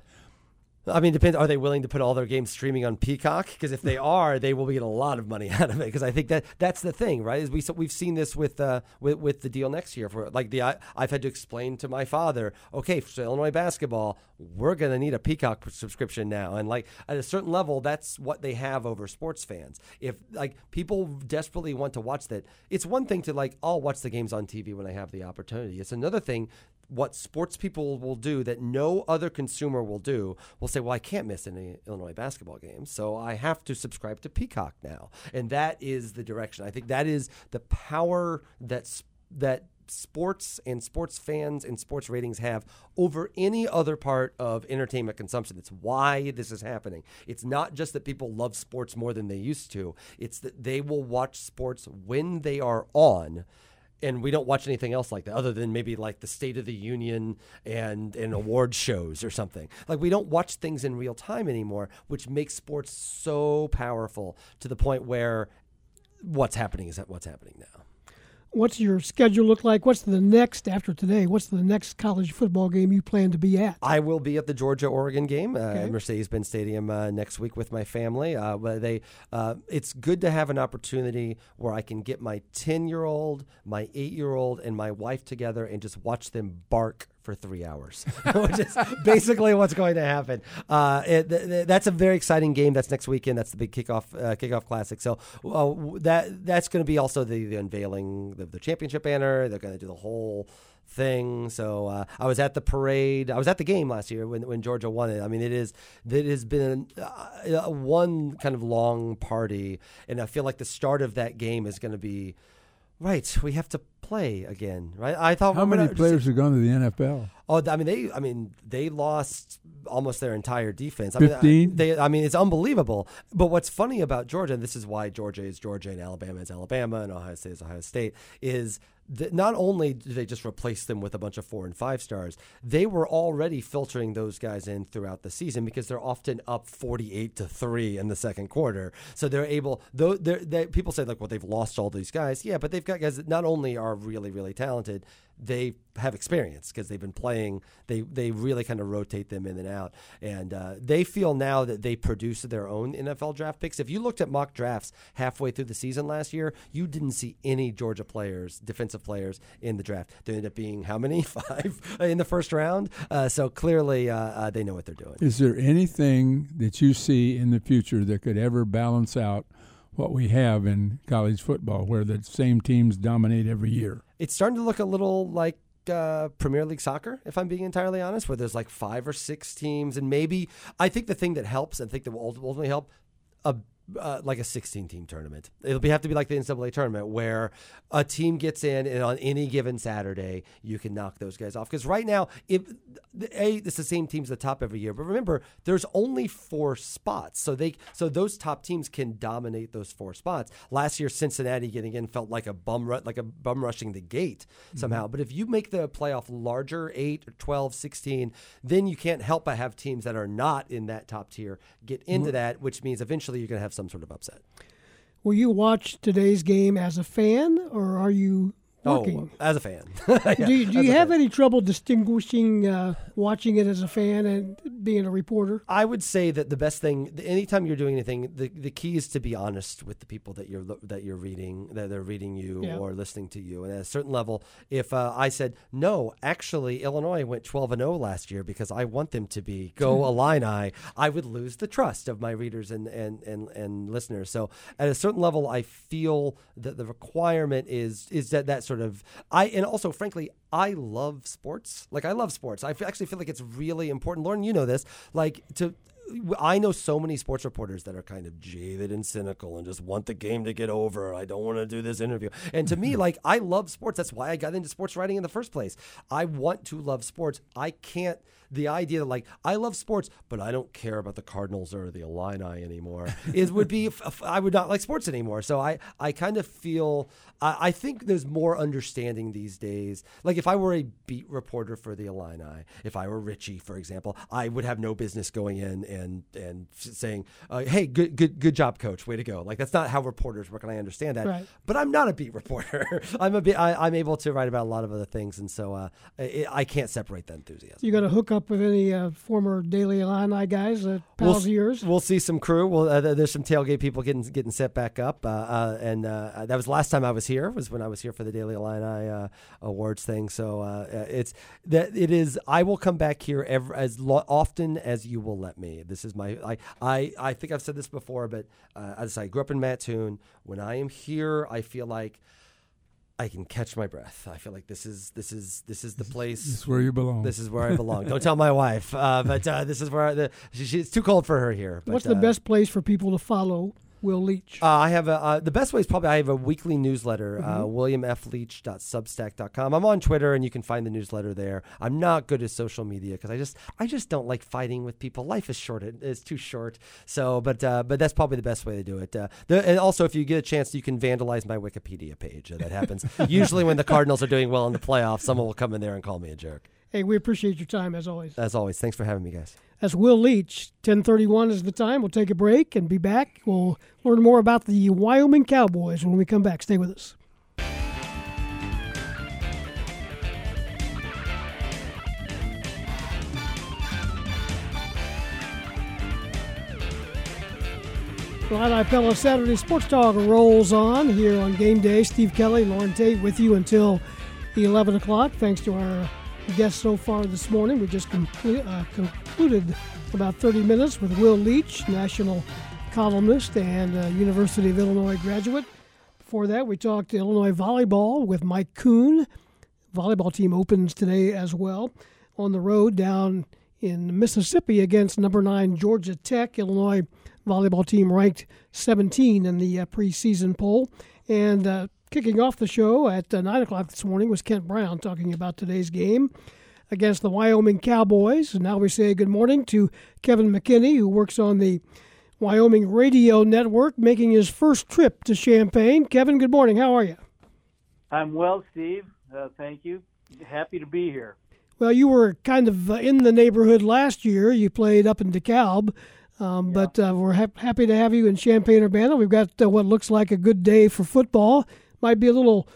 I mean, depends. Are they willing to put all their games streaming on Peacock? Because if they (laughs) are, they will be get a lot of money (laughs) out of it. Because I think that that's the thing, right? Is we so we've seen this with uh, with with the deal next year for like the I, I've had to explain to my father, okay, for Illinois basketball, we're going to need a Peacock subscription now, and like at a certain level, that's what they have over sports fans. If like people desperately want to watch that, it's one thing to like, I'll watch the games on TV when I have the opportunity. It's another thing what sports people will do that no other consumer will do will say, well, I can't miss any Illinois basketball games, so I have to subscribe to Peacock now. And that is the direction. I think that is the power that that sports and sports fans and sports ratings have over any other part of entertainment consumption. It's why this is happening. It's not just that people love sports more than they used to. It's that they will watch sports when they are on and we don't watch anything else like that other than maybe like the State of the Union and and award shows or something. Like we don't watch things in real time anymore, which makes sports so powerful to the point where what's happening is what's happening now. What's your schedule look like? What's the next after today? What's the next college football game you plan to be at? I will be at the Georgia Oregon game uh, okay. at Mercedes-Benz Stadium uh, next week with my family. Uh, they, uh, it's good to have an opportunity where I can get my ten-year-old, my eight-year-old, and my wife together and just watch them bark for three hours, (laughs) which is basically what's going to happen. Uh, it, th- that's a very exciting game. That's next weekend. That's the big kickoff uh, kickoff classic. So uh, that that's going to be also the, the unveiling of the championship banner. They're going to do the whole thing. So uh, I was at the parade. I was at the game last year when, when Georgia won it. I mean, it is it has been uh, one kind of long party, and I feel like the start of that game is going to be right. We have to play again, right? I thought how many players have gone to the NFL? Oh, I mean they, I mean they lost almost their entire defense. I Fifteen. Mean, they, I mean it's unbelievable. But what's funny about Georgia, and this is why Georgia is Georgia and Alabama is Alabama and Ohio State is Ohio State, is that not only did they just replace them with a bunch of four and five stars, they were already filtering those guys in throughout the season because they're often up 48 to 3 in the second quarter. So they're able, though, they're, they, people say, like, well, they've lost all these guys. Yeah, but they've got guys that not only are really, really talented, they have experience because they've been playing. They they really kind of rotate them in and out, and uh, they feel now that they produce their own NFL draft picks. If you looked at mock drafts halfway through the season last year, you didn't see any Georgia players, defensive players in the draft. There ended up being how many? (laughs) Five in the first round. Uh, so clearly, uh, uh, they know what they're doing. Is there anything that you see in the future that could ever balance out? What we have in college football, where the same teams dominate every year. It's starting to look a little like uh, Premier League soccer, if I'm being entirely honest, where there's like five or six teams, and maybe I think the thing that helps, I think that will ultimately help, a uh, like a 16 team tournament. It'll be, have to be like the NCAA tournament where a team gets in and on any given Saturday you can knock those guys off. Because right now, if a it's the same teams at the top every year, but remember there's only four spots, so they so those top teams can dominate those four spots. Last year, Cincinnati getting in felt like a bum ru- like a bum rushing the gate somehow. Mm-hmm. But if you make the playoff larger, 8, 12, 16, then you can't help but have teams that are not in that top tier get into mm-hmm. that, which means eventually you're going to have some sort of upset. Will you watch today's game as a fan, or are you working? Oh, as a fan. (laughs) yeah, do you, do you have fan. any trouble distinguishing uh, watching it as a fan and being a reporter? I would say that the best thing, anytime you're doing anything, the, the key is to be honest with the people that you're that you're reading, that they're reading you yeah. or listening to you. And at a certain level, if uh, I said no, actually Illinois went 12 and 0 last year because I want them to be go (laughs) Illini, I would lose the trust of my readers and and and, and listeners. So at a certain level, I feel that the requirement is is that that sort of I and also frankly I love sports. Like I love sports. I actually feel like it's really important. Loren, you know this. Like to I know so many sports reporters that are kind of jaded and cynical and just want the game to get over. I don't want to do this interview. And to me, (laughs) like, I love sports. That's why I got into sports writing in the first place. I want to love sports. I can't the idea that like I love sports, but I don't care about the Cardinals or the Illini anymore it would be I would not like sports anymore. So I I kind of feel I, I think there's more understanding these days. Like if I were a beat reporter for the Illini, if I were Richey, for example, I would have no business going in and and saying, uh, "Hey, good good good job, coach, way to go." Like that's not how reporters work, and I understand that. Right. But I'm not a beat reporter. (laughs) I'm a bit. I, am able to write about a lot of other things, and so uh, it, I can't separate the enthusiasm. You got to hook up with any uh, former Daily Illini guys, uh, pals we'll, of yours? We'll see some crew. Well, uh, there's some tailgate people getting getting set back up, uh, uh, and uh, that was last time I was here. Was when I was here for the Daily Illini awards thing. So it's that it is. I will come back here every, as lo- often as you will let me. This is my. I I, I think I've said this before, but as I grew up in Mattoon. When I am here, I feel like I can catch my breath. I feel like this is this is this is the place. This is where you belong. This is where I belong. Don't tell my wife, uh, but uh, this is where I, the, she, it's too cold for her here. But, What's the uh, best place for people to follow Will Leitch? Uh, I have a uh, the best way is probably I have a weekly newsletter, uh, Mhm. uh, williamfleitch.substack.com. I'm on Twitter and you can find the newsletter there. I'm not good at social media because I just I just don't like fighting with people. Life is short; it's too short. So, but uh, but that's probably the best way to do it. Uh, the, and also, if you get a chance, you can vandalize my Wikipedia page. Uh, that happens (laughs) usually when the Cardinals are doing well in the playoffs. Someone will come in there and call me a jerk. Hey, we appreciate your time as always. As always, thanks for having me, guys. That's Will Leitch. 1031 is the time. We'll take a break and be back. We'll learn more about the Wyoming Cowboys when we come back. Stay with us. Illini Pella Saturday Sports Talk rolls on here on game day. Steve Kelly, Loren Tate with you until 11 o'clock. Thanks to our guests so far this morning. We just complete, uh, concluded about 30 minutes with Will Leitch, national columnist and uh, University of Illinois graduate. Before that, we talked Illinois volleyball with Mike Koon. Volleyball team opens today as well on the road down in Mississippi against number nine Georgia Tech. Illinois volleyball team ranked 17 in the uh, preseason poll. And uh, kicking off the show at uh, 9 o'clock this morning was Kent Brown talking about today's game against the Wyoming Cowboys. And now we say good morning to Kevin McKinney, who works on the Wyoming Radio Network, making his first trip to Champaign. Kevin, good morning. How are you? I'm well, Steve. Uh, thank you. Happy to be here. Well, you were kind of uh, in the neighborhood last year. You played up in DeKalb, um, but uh, we're hap- happy to have you in Champaign Urbana. We've got uh, what looks like a good day for football. Might be a little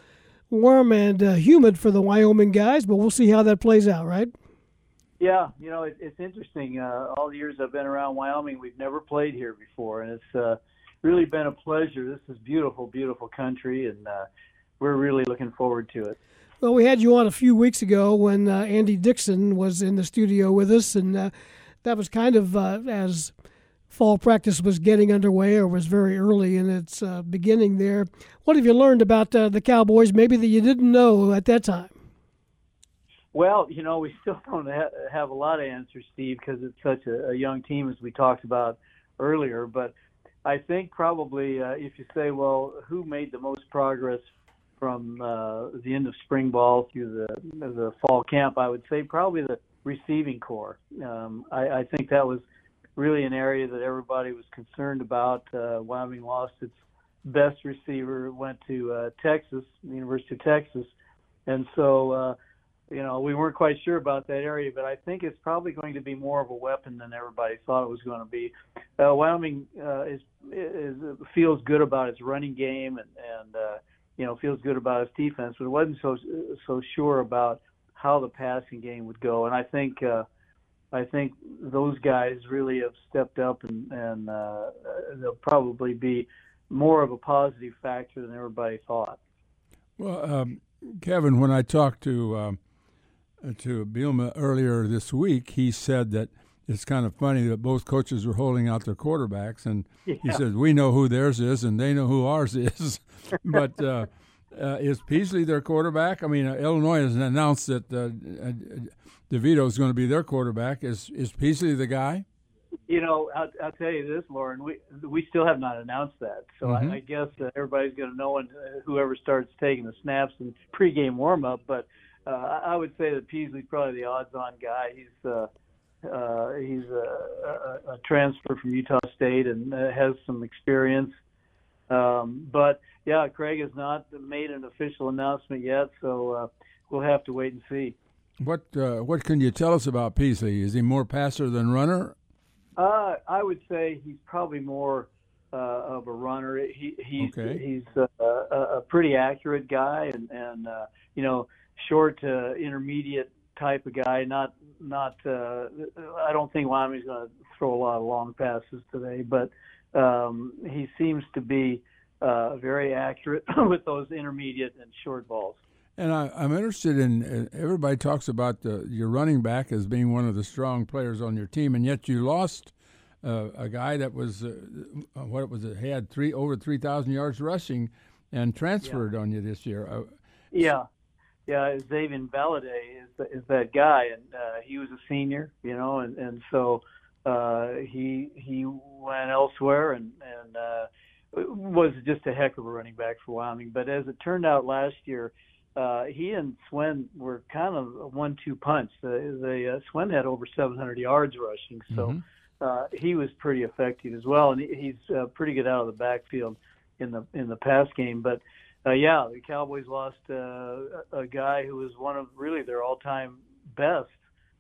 warm and uh, humid for the Wyoming guys, but we'll see how that plays out, right? Yeah, you know, it, it's interesting. Uh, all the years I've been around Wyoming, we've never played here before, and it's uh, really been a pleasure. This is beautiful, beautiful country, and uh, we're really looking forward to it. Well, we had you on a few weeks ago when uh, Andy Dixon was in the studio with us, and uh, that was kind of uh, as fall practice was getting underway or was very early in its uh, beginning there. What have you learned about uh, the Cowboys, maybe that you didn't know at that time? Well, you know, we (laughs) still don't ha- have a lot of answers, Steve, because it's such a, a young team, as we talked about earlier. But I think probably uh, if you say, well, who made the most progress from uh, the end of spring ball through the the fall camp, I would say probably the receiving corps. Um, I, I think that was really an area that everybody was concerned about. Uh, Wyoming lost its best receiver, went to uh, Texas, the University of Texas, and so. Uh, you know, we weren't quite sure about that area, but I think it's probably going to be more of a weapon than everybody thought it was going to be. Uh, Wyoming uh, is, is feels good about its running game and and uh, you know feels good about its defense, but wasn't so so sure about how the passing game would go. And I think uh, I think those guys really have stepped up, and and uh, they'll probably be more of a positive factor than everybody thought. Well, um, Kevin, when I talked to um, to Bielema earlier this week, he said that it's kind of funny that both coaches were holding out their quarterbacks, and he Yeah. said we know who theirs is, and they know who ours is. (laughs) but uh, uh, is Peasley their quarterback? I mean, uh, Illinois has announced that uh, uh, DeVito is going to be their quarterback. Is is Peasley the guy? You know, I'll, I'll tell you this, Loren. We we still have not announced that, so Mhm. I, I guess uh, everybody's going to know when uh, whoever starts taking the snaps and pregame warm up. But uh, I I would say that Peasley's probably the odds-on guy. He's uh, Uh, he's a, a, a transfer from Utah State and uh, has some experience. Um, but yeah, Craig has not made an official announcement yet, so uh, we'll have to wait and see. What uh, what can you tell us about Peasley? Is he more passer than runner? Uh, I would say he's probably more uh, of a runner. He he's Okay. he's uh, a, a pretty accurate guy, and and uh, you know short to intermediate type of guy. Not not. Uh, I don't think Wyoming's going to throw a lot of long passes today, but um, he seems to be uh, very accurate (laughs) with those intermediate and short balls. And I, I'm interested in. Uh, everybody talks about the, your running back as being one of the strong players on your team, and yet you lost uh, a guy that was uh, what was it? He had three over three thousand yards rushing, and transferred on you this year. Uh, Yeah, yeah. Xavier Valladay is the, is that guy, and uh, he was a senior, you know, and and so uh, he he went elsewhere, and and uh, was just a heck of a running back for Wyoming. But as it turned out last year, uh, he and Swen were kind of a one-two punch. The, the uh, Swen had over 700 yards rushing, so Mhm. uh, he was pretty effective as well, and he, he's uh, pretty good out of the backfield in the in the pass game. But uh, yeah, the Cowboys lost uh, a a guy who was one of really their all-time best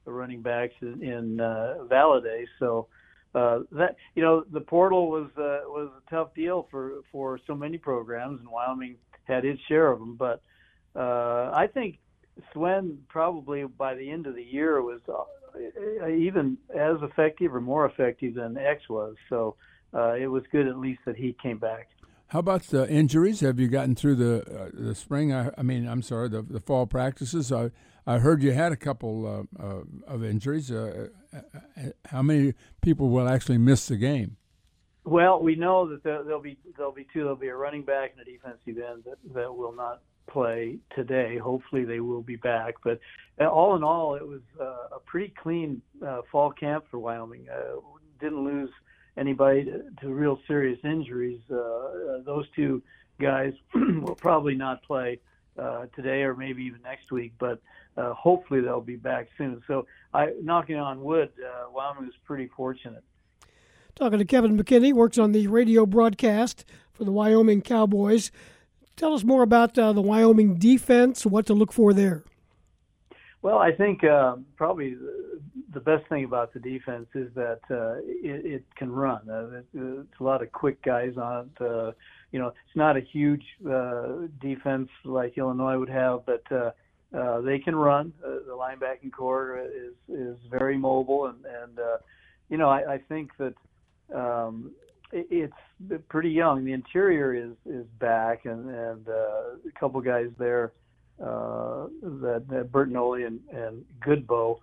running backs in, in uh, Valladay. So uh, that you know the portal was uh, was a tough deal for for so many programs, and Wyoming had its share of them. But uh, I think Swen probably by the end of the year was uh, even as effective or more effective than X was. So uh, it was good at least that he came back. how about the injuries? Have you gotten through the uh, the spring? I, I mean, I'm sorry, the the fall practices. I I heard you had a couple uh, uh, of injuries. Uh, uh, uh, how many people will actually miss the game? Well, we know that there, there'll be there'll be two. There'll be a running back and a defensive end that that will not play today. Hopefully, they will be back. But uh, all in all, it was uh, a pretty clean uh, fall camp for Wyoming. Uh, didn't lose anybody to, to real serious injuries. Uh, uh, those two guys (clears throat) will probably not play uh, today or maybe even next week, but uh, hopefully they'll be back soon. So, I knocking on wood, uh, Wyoming was pretty fortunate. Talking to Kevin McKinney, works on the radio broadcast for the Wyoming Cowboys. Tell us more about uh, the Wyoming defense, what to look for there. Well, I think uh, probably the- best thing about the defense is that uh, it, it can run. Uh, it, it's a lot of quick guys on it. Uh, you know, it's not a huge uh, defense like Illinois would have, but uh, uh, they can run. Uh, the linebacking corps is is very mobile, and and uh, you know, I, I think that um, it, it's pretty young. The interior is is back, and and uh, a couple guys there uh, that, that Bertagnole and, and Godbout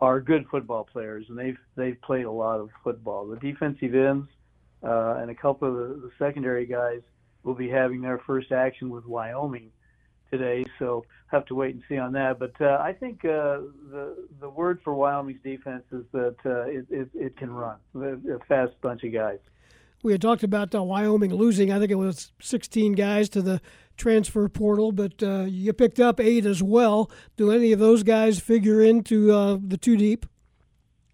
are good football players, and they've they've played a lot of football. The defensive ends uh, and a couple of the, the secondary guys will be having their first action with Wyoming today, so have to wait and see on that. But uh, I think uh, the the word for Wyoming's defense is that uh, it, it it can run. A fast bunch of guys. We had talked about uh, Wyoming losing, I think it was 16 guys to the transfer portal, but uh, you picked up eight as well. Do any of those guys figure into uh, the two deep?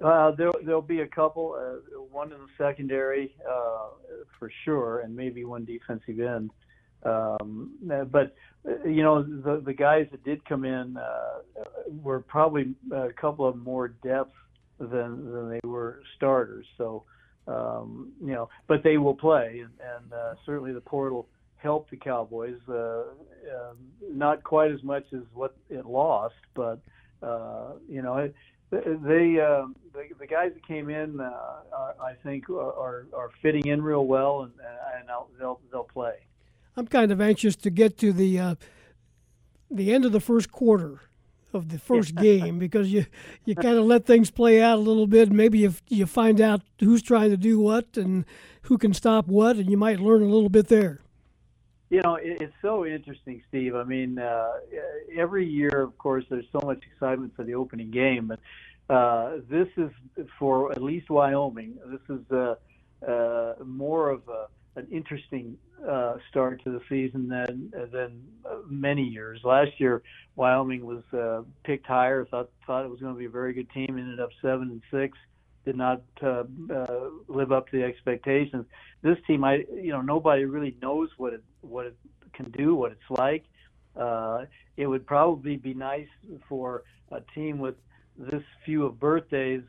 Uh, there, there'll be a couple, uh, one in the secondary uh, for sure, and maybe one defensive end. Um, but uh, you know, the the guys that did come in were probably a couple of more depth than than they were starters. So um, you know, but they will play, and, and uh, certainly the portal helped the Cowboys. Uh, um, not quite as much as what it lost, but uh, you know, it, they uh, the, the guys that came in, uh, are, I think, are are fitting in real well, and and they'll, they'll play. I'm kind of anxious to get to the uh, the end of the first quarter of the first game because you you kind of let things play out a little bit. Maybe you you find out who's trying to do what and who can stop what, and you might learn a little bit there. You know, it's so interesting, Steve. I mean, uh, every year, of course, there's so much excitement for the opening game, but uh, this is for at least Wyoming. This is uh, uh, more of a, an interesting uh, start to the season than than uh, many years. Last year, Wyoming was uh, picked higher. thought thought it was going to be a very good team. Ended up seven and six. Did not uh, uh, live up to the expectations. This team, I you know nobody really knows what it what it can do, what it's like. Uh, it would probably be nice for a team with this few of birthdays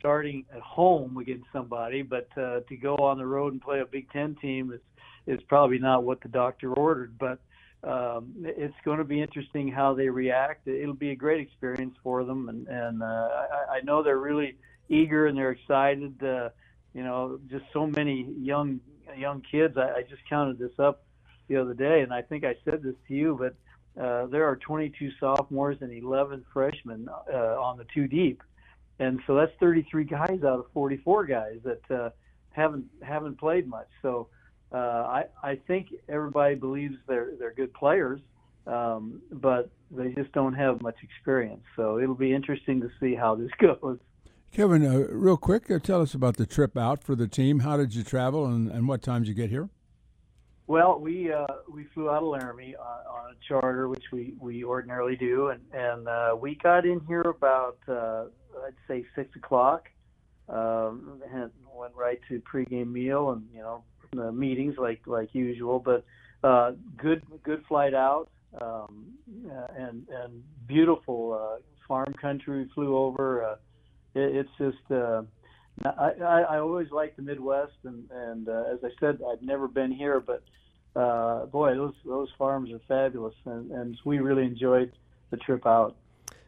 starting at home against somebody, but uh, to go on the road and play a Big Ten team is is probably not what the doctor ordered. But um, it's going to be interesting how they react. It'll be a great experience for them, and and uh, I, I know they're really eager and they're excited. Uh, you know, just so many young young kids. I, I just counted this up the other day, and I think I said this to you, but uh, there are 22 sophomores and 11 freshmen uh, on the two deep, and so that's 33 guys out of 44 guys that uh, haven't haven't played much. So uh, I I think everybody believes they're they're good players, um, but they just don't have much experience. So it'll be interesting to see how this (laughs) goes. Kevin, uh, real quick, uh, tell us about the trip out for the team. How did you travel, and, and what time did you get here? Well, we uh, we flew out of Laramie on, on a charter, which we, we ordinarily do, and and uh, we got in here about uh, I'd say six o'clock. Um, and went right to pregame meal and you know the meetings like like usual, but uh, good good flight out um, uh, and and beautiful uh, farm country we flew over. Uh, it, it's just uh, I, I I always like the Midwest and and uh, as I said I'd never been here, but uh, boy, those those farms are fabulous, and, and we really enjoyed the trip out.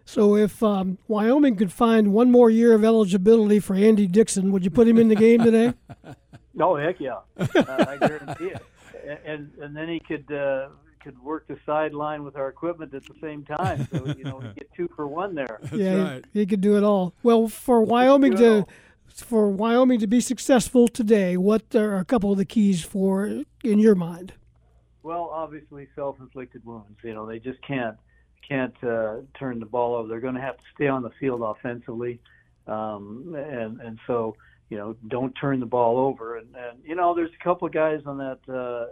So, if um, Wyoming could find one more year of eligibility for Andy Dixon, would you put him in the game today? (laughs) oh heck yeah, uh, I guarantee it. (laughs) And and then he could uh, could work the sideline with our equipment at the same time. So you know we get two for one there. That's yeah, right. he, he could do it all. Well, for Wyoming to for Wyoming to be successful today, what are a couple of the keys for in your mind? Well, obviously self-inflicted wounds. You know, they just can't can't uh, turn the ball over. They're going to have to stay on the field offensively, um, and and so you know, don't turn the ball over. And, and you know, there's a couple of guys on that uh,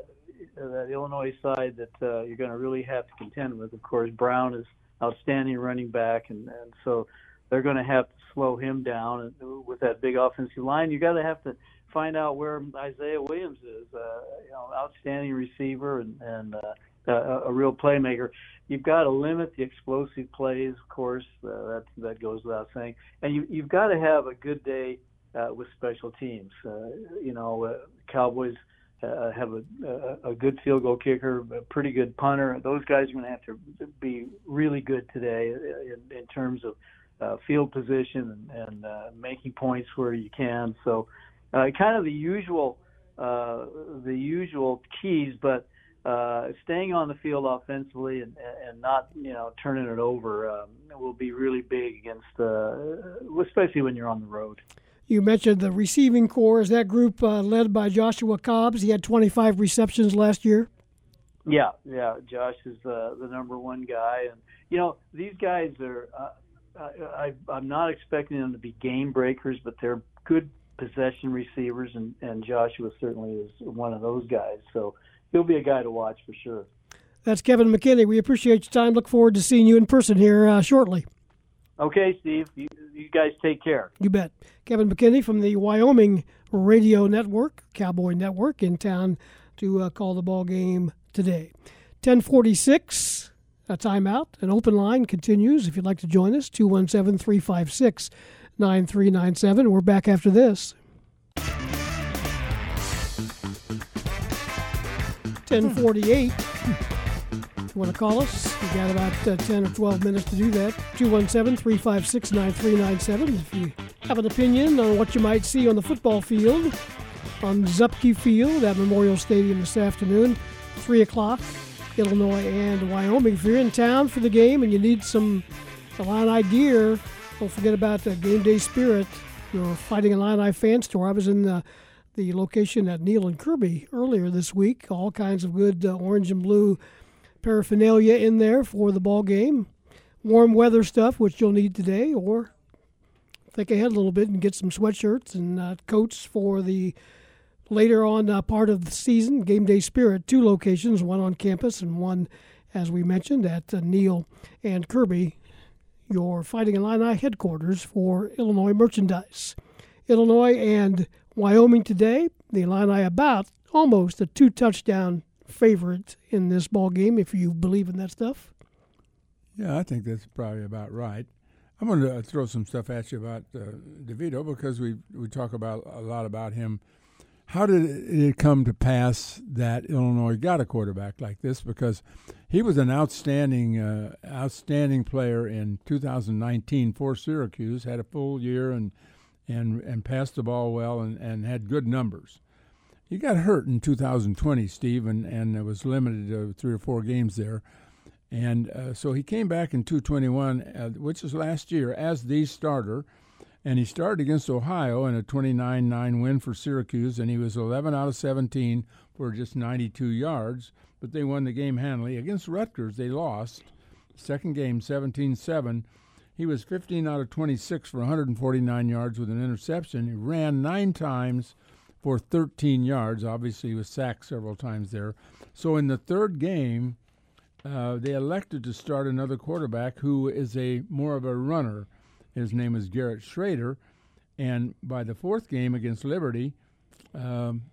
that Illinois side that uh, you're going to really have to contend with. Of course, Brown is outstanding running back, and and so they're going to have to slow him down and with that big offensive line. You got to have to find out where Isaiah Williams is. Uh, you know, outstanding receiver and and uh, a, a real playmaker. You've got to limit the explosive plays, of course. Uh, that that goes without saying. And you you've got to have a good day uh, with special teams. Uh, you know, uh, Cowboys. Uh, have a, a, a good field goal kicker, a pretty good punter. Those guys are going to have to be really good today in, in terms of uh, field position and, and uh, making points where you can. So, uh, kind of the usual, uh, the usual keys, but uh, staying on the field offensively and, and not, you know, turning it over um, will be really big against, uh, especially when you're on the road. You mentioned the receiving corps. Is that group uh, led by Joshua Cobbs? He had 25 receptions last year. Yeah, yeah. Josh is uh, the number one guy, and you know these guys are. Uh, I, I, I'm not expecting them to be game breakers, but they're good possession receivers, and, and Joshua certainly is one of those guys. So he'll be a guy to watch for sure. That's Kevin McKinney. We appreciate your time. Look forward to seeing you in person here uh, shortly. Okay, Steve. You, you guys take care. You bet. Kevin McKinney from the Wyoming Radio Network, Cowboy Network, in town to uh, call the ball game today. 1046, a timeout. An open line continues. If you'd like to join us, 217 356 9397. We're back after this. 1048. If you want to call us, you got about uh, 10 or 12 minutes to do that. 217 356 9397. If you have an opinion on what you might see on the football field, on Zupke Field at Memorial Stadium this afternoon, 3 o'clock, Illinois and Wyoming. If you're in town for the game and you need some Illini gear, don't forget about the game day spirit. You're fighting Illini fan store. I was in the, the location at Neil and Kirby earlier this week. All kinds of good uh, orange and blue paraphernalia in there for the ball game. Warm weather stuff, which you'll need today, or think ahead a little bit and get some sweatshirts and uh, coats for the later on uh, part of the season, Game Day Spirit, two locations, one on campus and one, as we mentioned, at uh, Neil and Kirby, your Fighting Illini headquarters for Illinois merchandise. Illinois and Wyoming today, the Illini about almost a two touchdown favorite in this ball game, if you believe in that stuff. Yeah, I think that's probably about right. I'm going to throw some stuff at you about uh, DeVito because we we talk about a lot about him. How did it come to pass that Illinois got a quarterback like this? Because he was an outstanding uh, outstanding player in 2019 for Syracuse, had a full year and and and passed the ball well and, and had good numbers. He got hurt in 2020, Steve, and, and was limited to three or four games there. And uh, so he came back in 221, uh, which is last year, as the starter. And he started against Ohio in a 29 9 win for Syracuse, and he was 11 out of 17 for just 92 yards. But they won the game handily. Against Rutgers, they lost. Second game, 17 7. He was 15 out of 26 for 149 yards with an interception. He ran nine times for 13 yards. Obviously, he was sacked several times there. So in the third game, uh, they elected to start another quarterback who is a more of a runner. His name is Garrett Shrader. and by the fourth game against Liberty, um,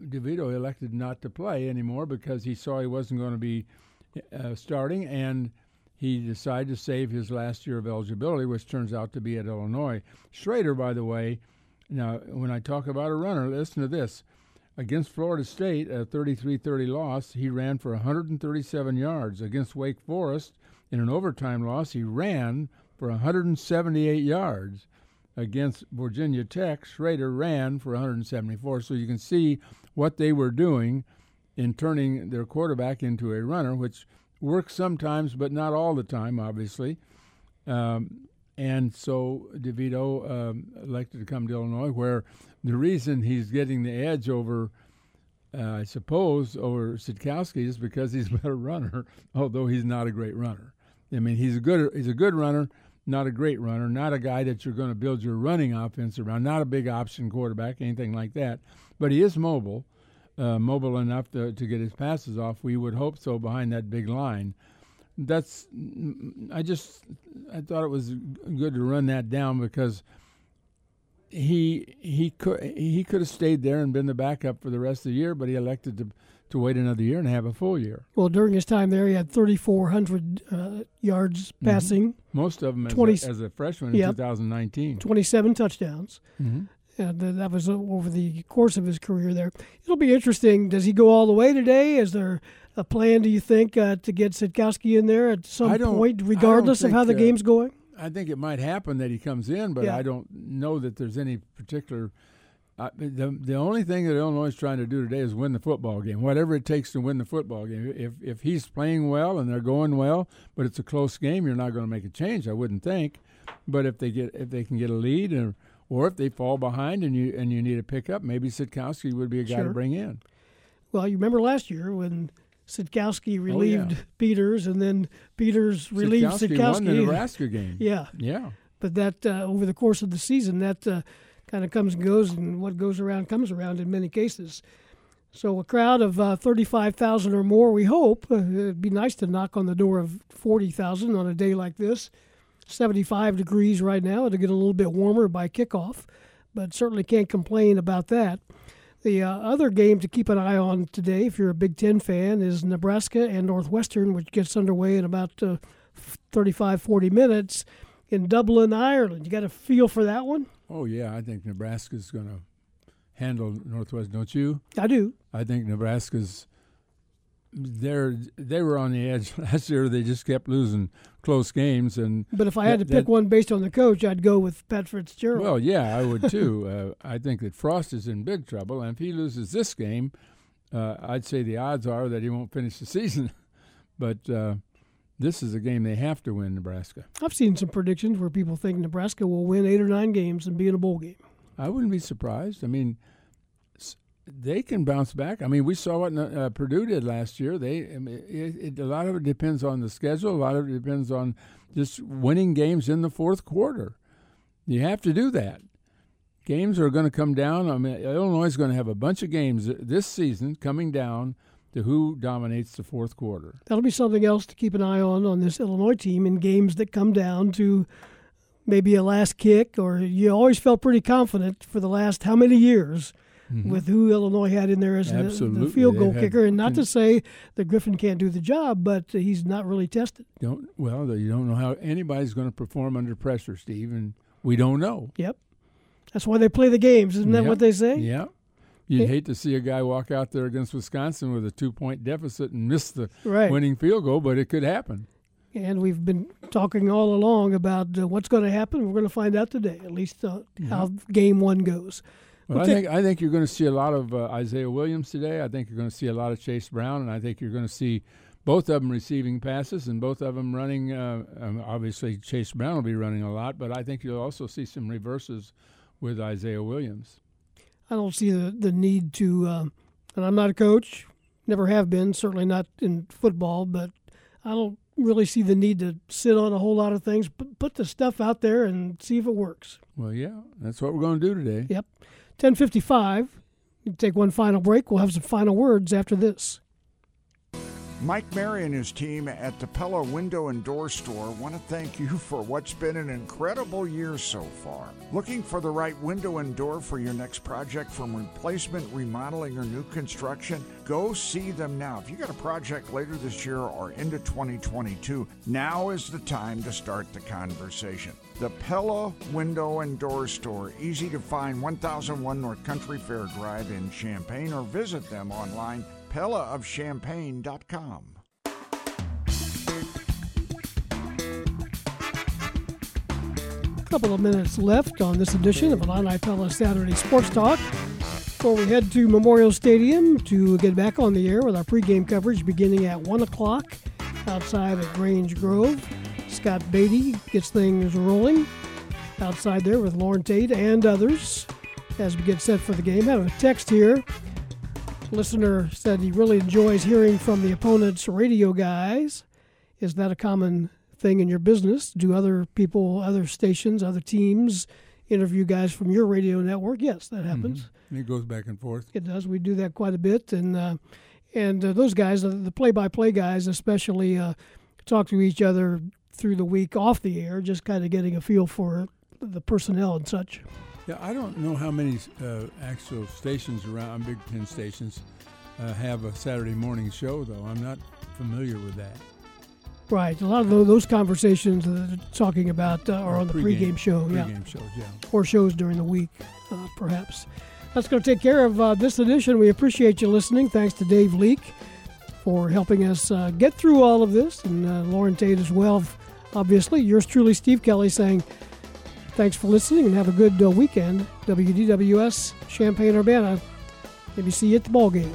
DeVito elected not to play anymore because he saw he wasn't going to be uh, starting, and he decided to save his last year of eligibility, which turns out to be at Illinois. Shrader, by the way, now when I talk about a runner, listen to this. Against Florida State, a 33 30 loss, he ran for 137 yards. Against Wake Forest, in an overtime loss, he ran for 178 yards. Against Virginia Tech, Shrader ran for 174. So you can see what they were doing in turning their quarterback into a runner, which works sometimes, but not all the time, obviously. Um, and so DeVito um, elected to come to Illinois, where the reason he's getting the edge over, uh, I suppose, over Sitkowski is because he's (laughs) a better runner, although he's not a great runner. I mean, he's a good he's a good runner, not a great runner, not a guy that you're going to build your running offense around, not a big option quarterback, anything like that. But he is mobile, uh, mobile enough to, to get his passes off. We would hope so behind that big line that's I just I thought it was good to run that down because he he could he could have stayed there and been the backup for the rest of the year, but he elected to to wait another year and have a full year. Well, during his time there, he had 3,400 uh, yards mm-hmm. passing. Mm-hmm. Most of them as, 20, a, as a freshman yep, in 2019. 27 touchdowns. Mm-hmm. And uh, that was over the course of his career there. It'll be interesting. Does he go all the way today? Is there a plan, do you think, uh, to get Sitkowski in there at some point, regardless of how the uh, game's going? I think it might happen that he comes in, but yeah. I don't know that there's any particular. Uh, the the only thing that Illinois is trying to do today is win the football game, whatever it takes to win the football game. If if he's playing well and they're going well, but it's a close game, you're not going to make a change. I wouldn't think. But if they get if they can get a lead, or or if they fall behind and you and you need a pickup, maybe Sitkowski would be a guy sure. to bring in. Well, you remember last year when Sitkowski relieved oh, yeah. Peters, and then Peters relieved Sitkowski. Sitkowski. won the Nebraska game. (laughs) Yeah, yeah. But that uh, over the course of the season, that uh, kind of comes and goes, and what goes around comes around in many cases. So a crowd of uh, 35,000 or more, we hope. Uh, it'd be nice to knock on the door of 40,000 on a day like this. 75 degrees right now. It'll get a little bit warmer by kickoff, but certainly can't complain about that. The uh, other game to keep an eye on today, if you're a Big Ten fan, is Nebraska and Northwestern, which gets underway in about uh, 35, 40 minutes in Dublin, Ireland. You got a feel for that one? Oh, yeah. I think Nebraska's going to handle Northwest, don't you? I do. I think Nebraska's they're they were on the edge (laughs) last year. They just kept losing close games, and but if I had to pick one based on the coach, I'd go with Pat Fitzgerald. Well, yeah, I would (laughs) too. uh, I think that Frost is in big trouble, and if he loses this game, uh, I'd say the odds are that he won't finish the (laughs) season. but uh, this is a game they have to win, Nebraska. I've seen some predictions where people think Nebraska will win eight or nine games and be in a bowl game. I wouldn't be surprised. I mean they can bounce back. I mean, we saw what uh, Purdue did last year. They, I mean, it, it, a lot of it depends on the schedule. A lot of it depends on just winning games in the fourth quarter. You have to do that. games are going to come down. I mean, Illinois is going to have a bunch of games this season coming down to who dominates the fourth quarter. That'll be something else to keep an eye on on this Illinois team in games that come down to maybe a last kick, or you always felt pretty confident for the last how many years mm-hmm. with who Illinois had in there as the, the, field goal kicker. And not to say that Griffin can't do the job, but he's not really tested. Don't well, you don't know how anybody's going to perform under pressure, Steve, and we don't know. Yep, that's why they play the games, isn't that what they say? Yeah. You'd hate to see a guy walk out there against Wisconsin with a two point deficit and miss the right. winning field goal, but it could happen. And we've been talking all along about uh, what's going to happen. We're going to find out today, at least uh, how game one goes. Well, I think I think you're going to see a lot of uh, Isaiah Williams today. I think you're going to see a lot of Chase Brown, and I think you're going to see both of them receiving passes and both of them running. Uh, um, obviously, Chase Brown will be running a lot, but I think you'll also see some reverses with Isaiah Williams. I don't see the, the need to, uh, and I'm not a coach, never have been, certainly not in football, but I don't really see the need to sit on a whole lot of things. Put, put the stuff out there and see if it works. Well, yeah, that's what we're going to do today. Yep. 1055. Take one final break. We'll have some final words after this. Mike Mary and his team at the Pella Window and Door Store want to thank you for what's been an incredible year so far. Looking for the right window and door for your next project from replacement, remodeling, or new construction? Go see them now. If you got a project later this year or into 2022, now is the time to start the conversation. The Pella Window and Door Store, easy to find 1001 North Country Fair Drive in Champaign, or visit them online pellaofchampaign.com. A couple of minutes left on this edition of Illini Pella Saturday Sports Talk. Before we head to Memorial Stadium to get back on the air with our pregame coverage beginning at 1 o'clock outside at Grange Grove. Scott Beatty gets things rolling outside there with Loren Tate and others as we get set for the game. I have a text here listener said he really enjoys hearing from the opponent's radio guys. Is that a common thing in your business? Do other people, other stations, other teams interview guys from your radio network? Yes, that happens. Mm-hmm. It goes back and forth. It does. We do that quite a bit, and uh, and uh, those guys, uh, the play-by-play guys, especially, uh, talk to each other through the week off the air, just kind of getting a feel for the personnel and such. Yeah, I don't know how many uh, actual stations around Big Ten stations uh, have a Saturday morning show, though. I'm not familiar with that. Right, a lot of those conversations that they're talking about uh, are on the pregame, pregame show, pregame yeah, shows, yeah, or shows during the week, uh, perhaps. That's going to take care of uh, this edition. We appreciate you listening. Thanks to Dave Leake for helping us uh, get through all of this, and Loren Tate as well. Obviously, yours truly, Steve Kelly, saying Thanks for listening and have a good uh, weekend. WDWS Champaign Urbana. Maybe see you at the ball game.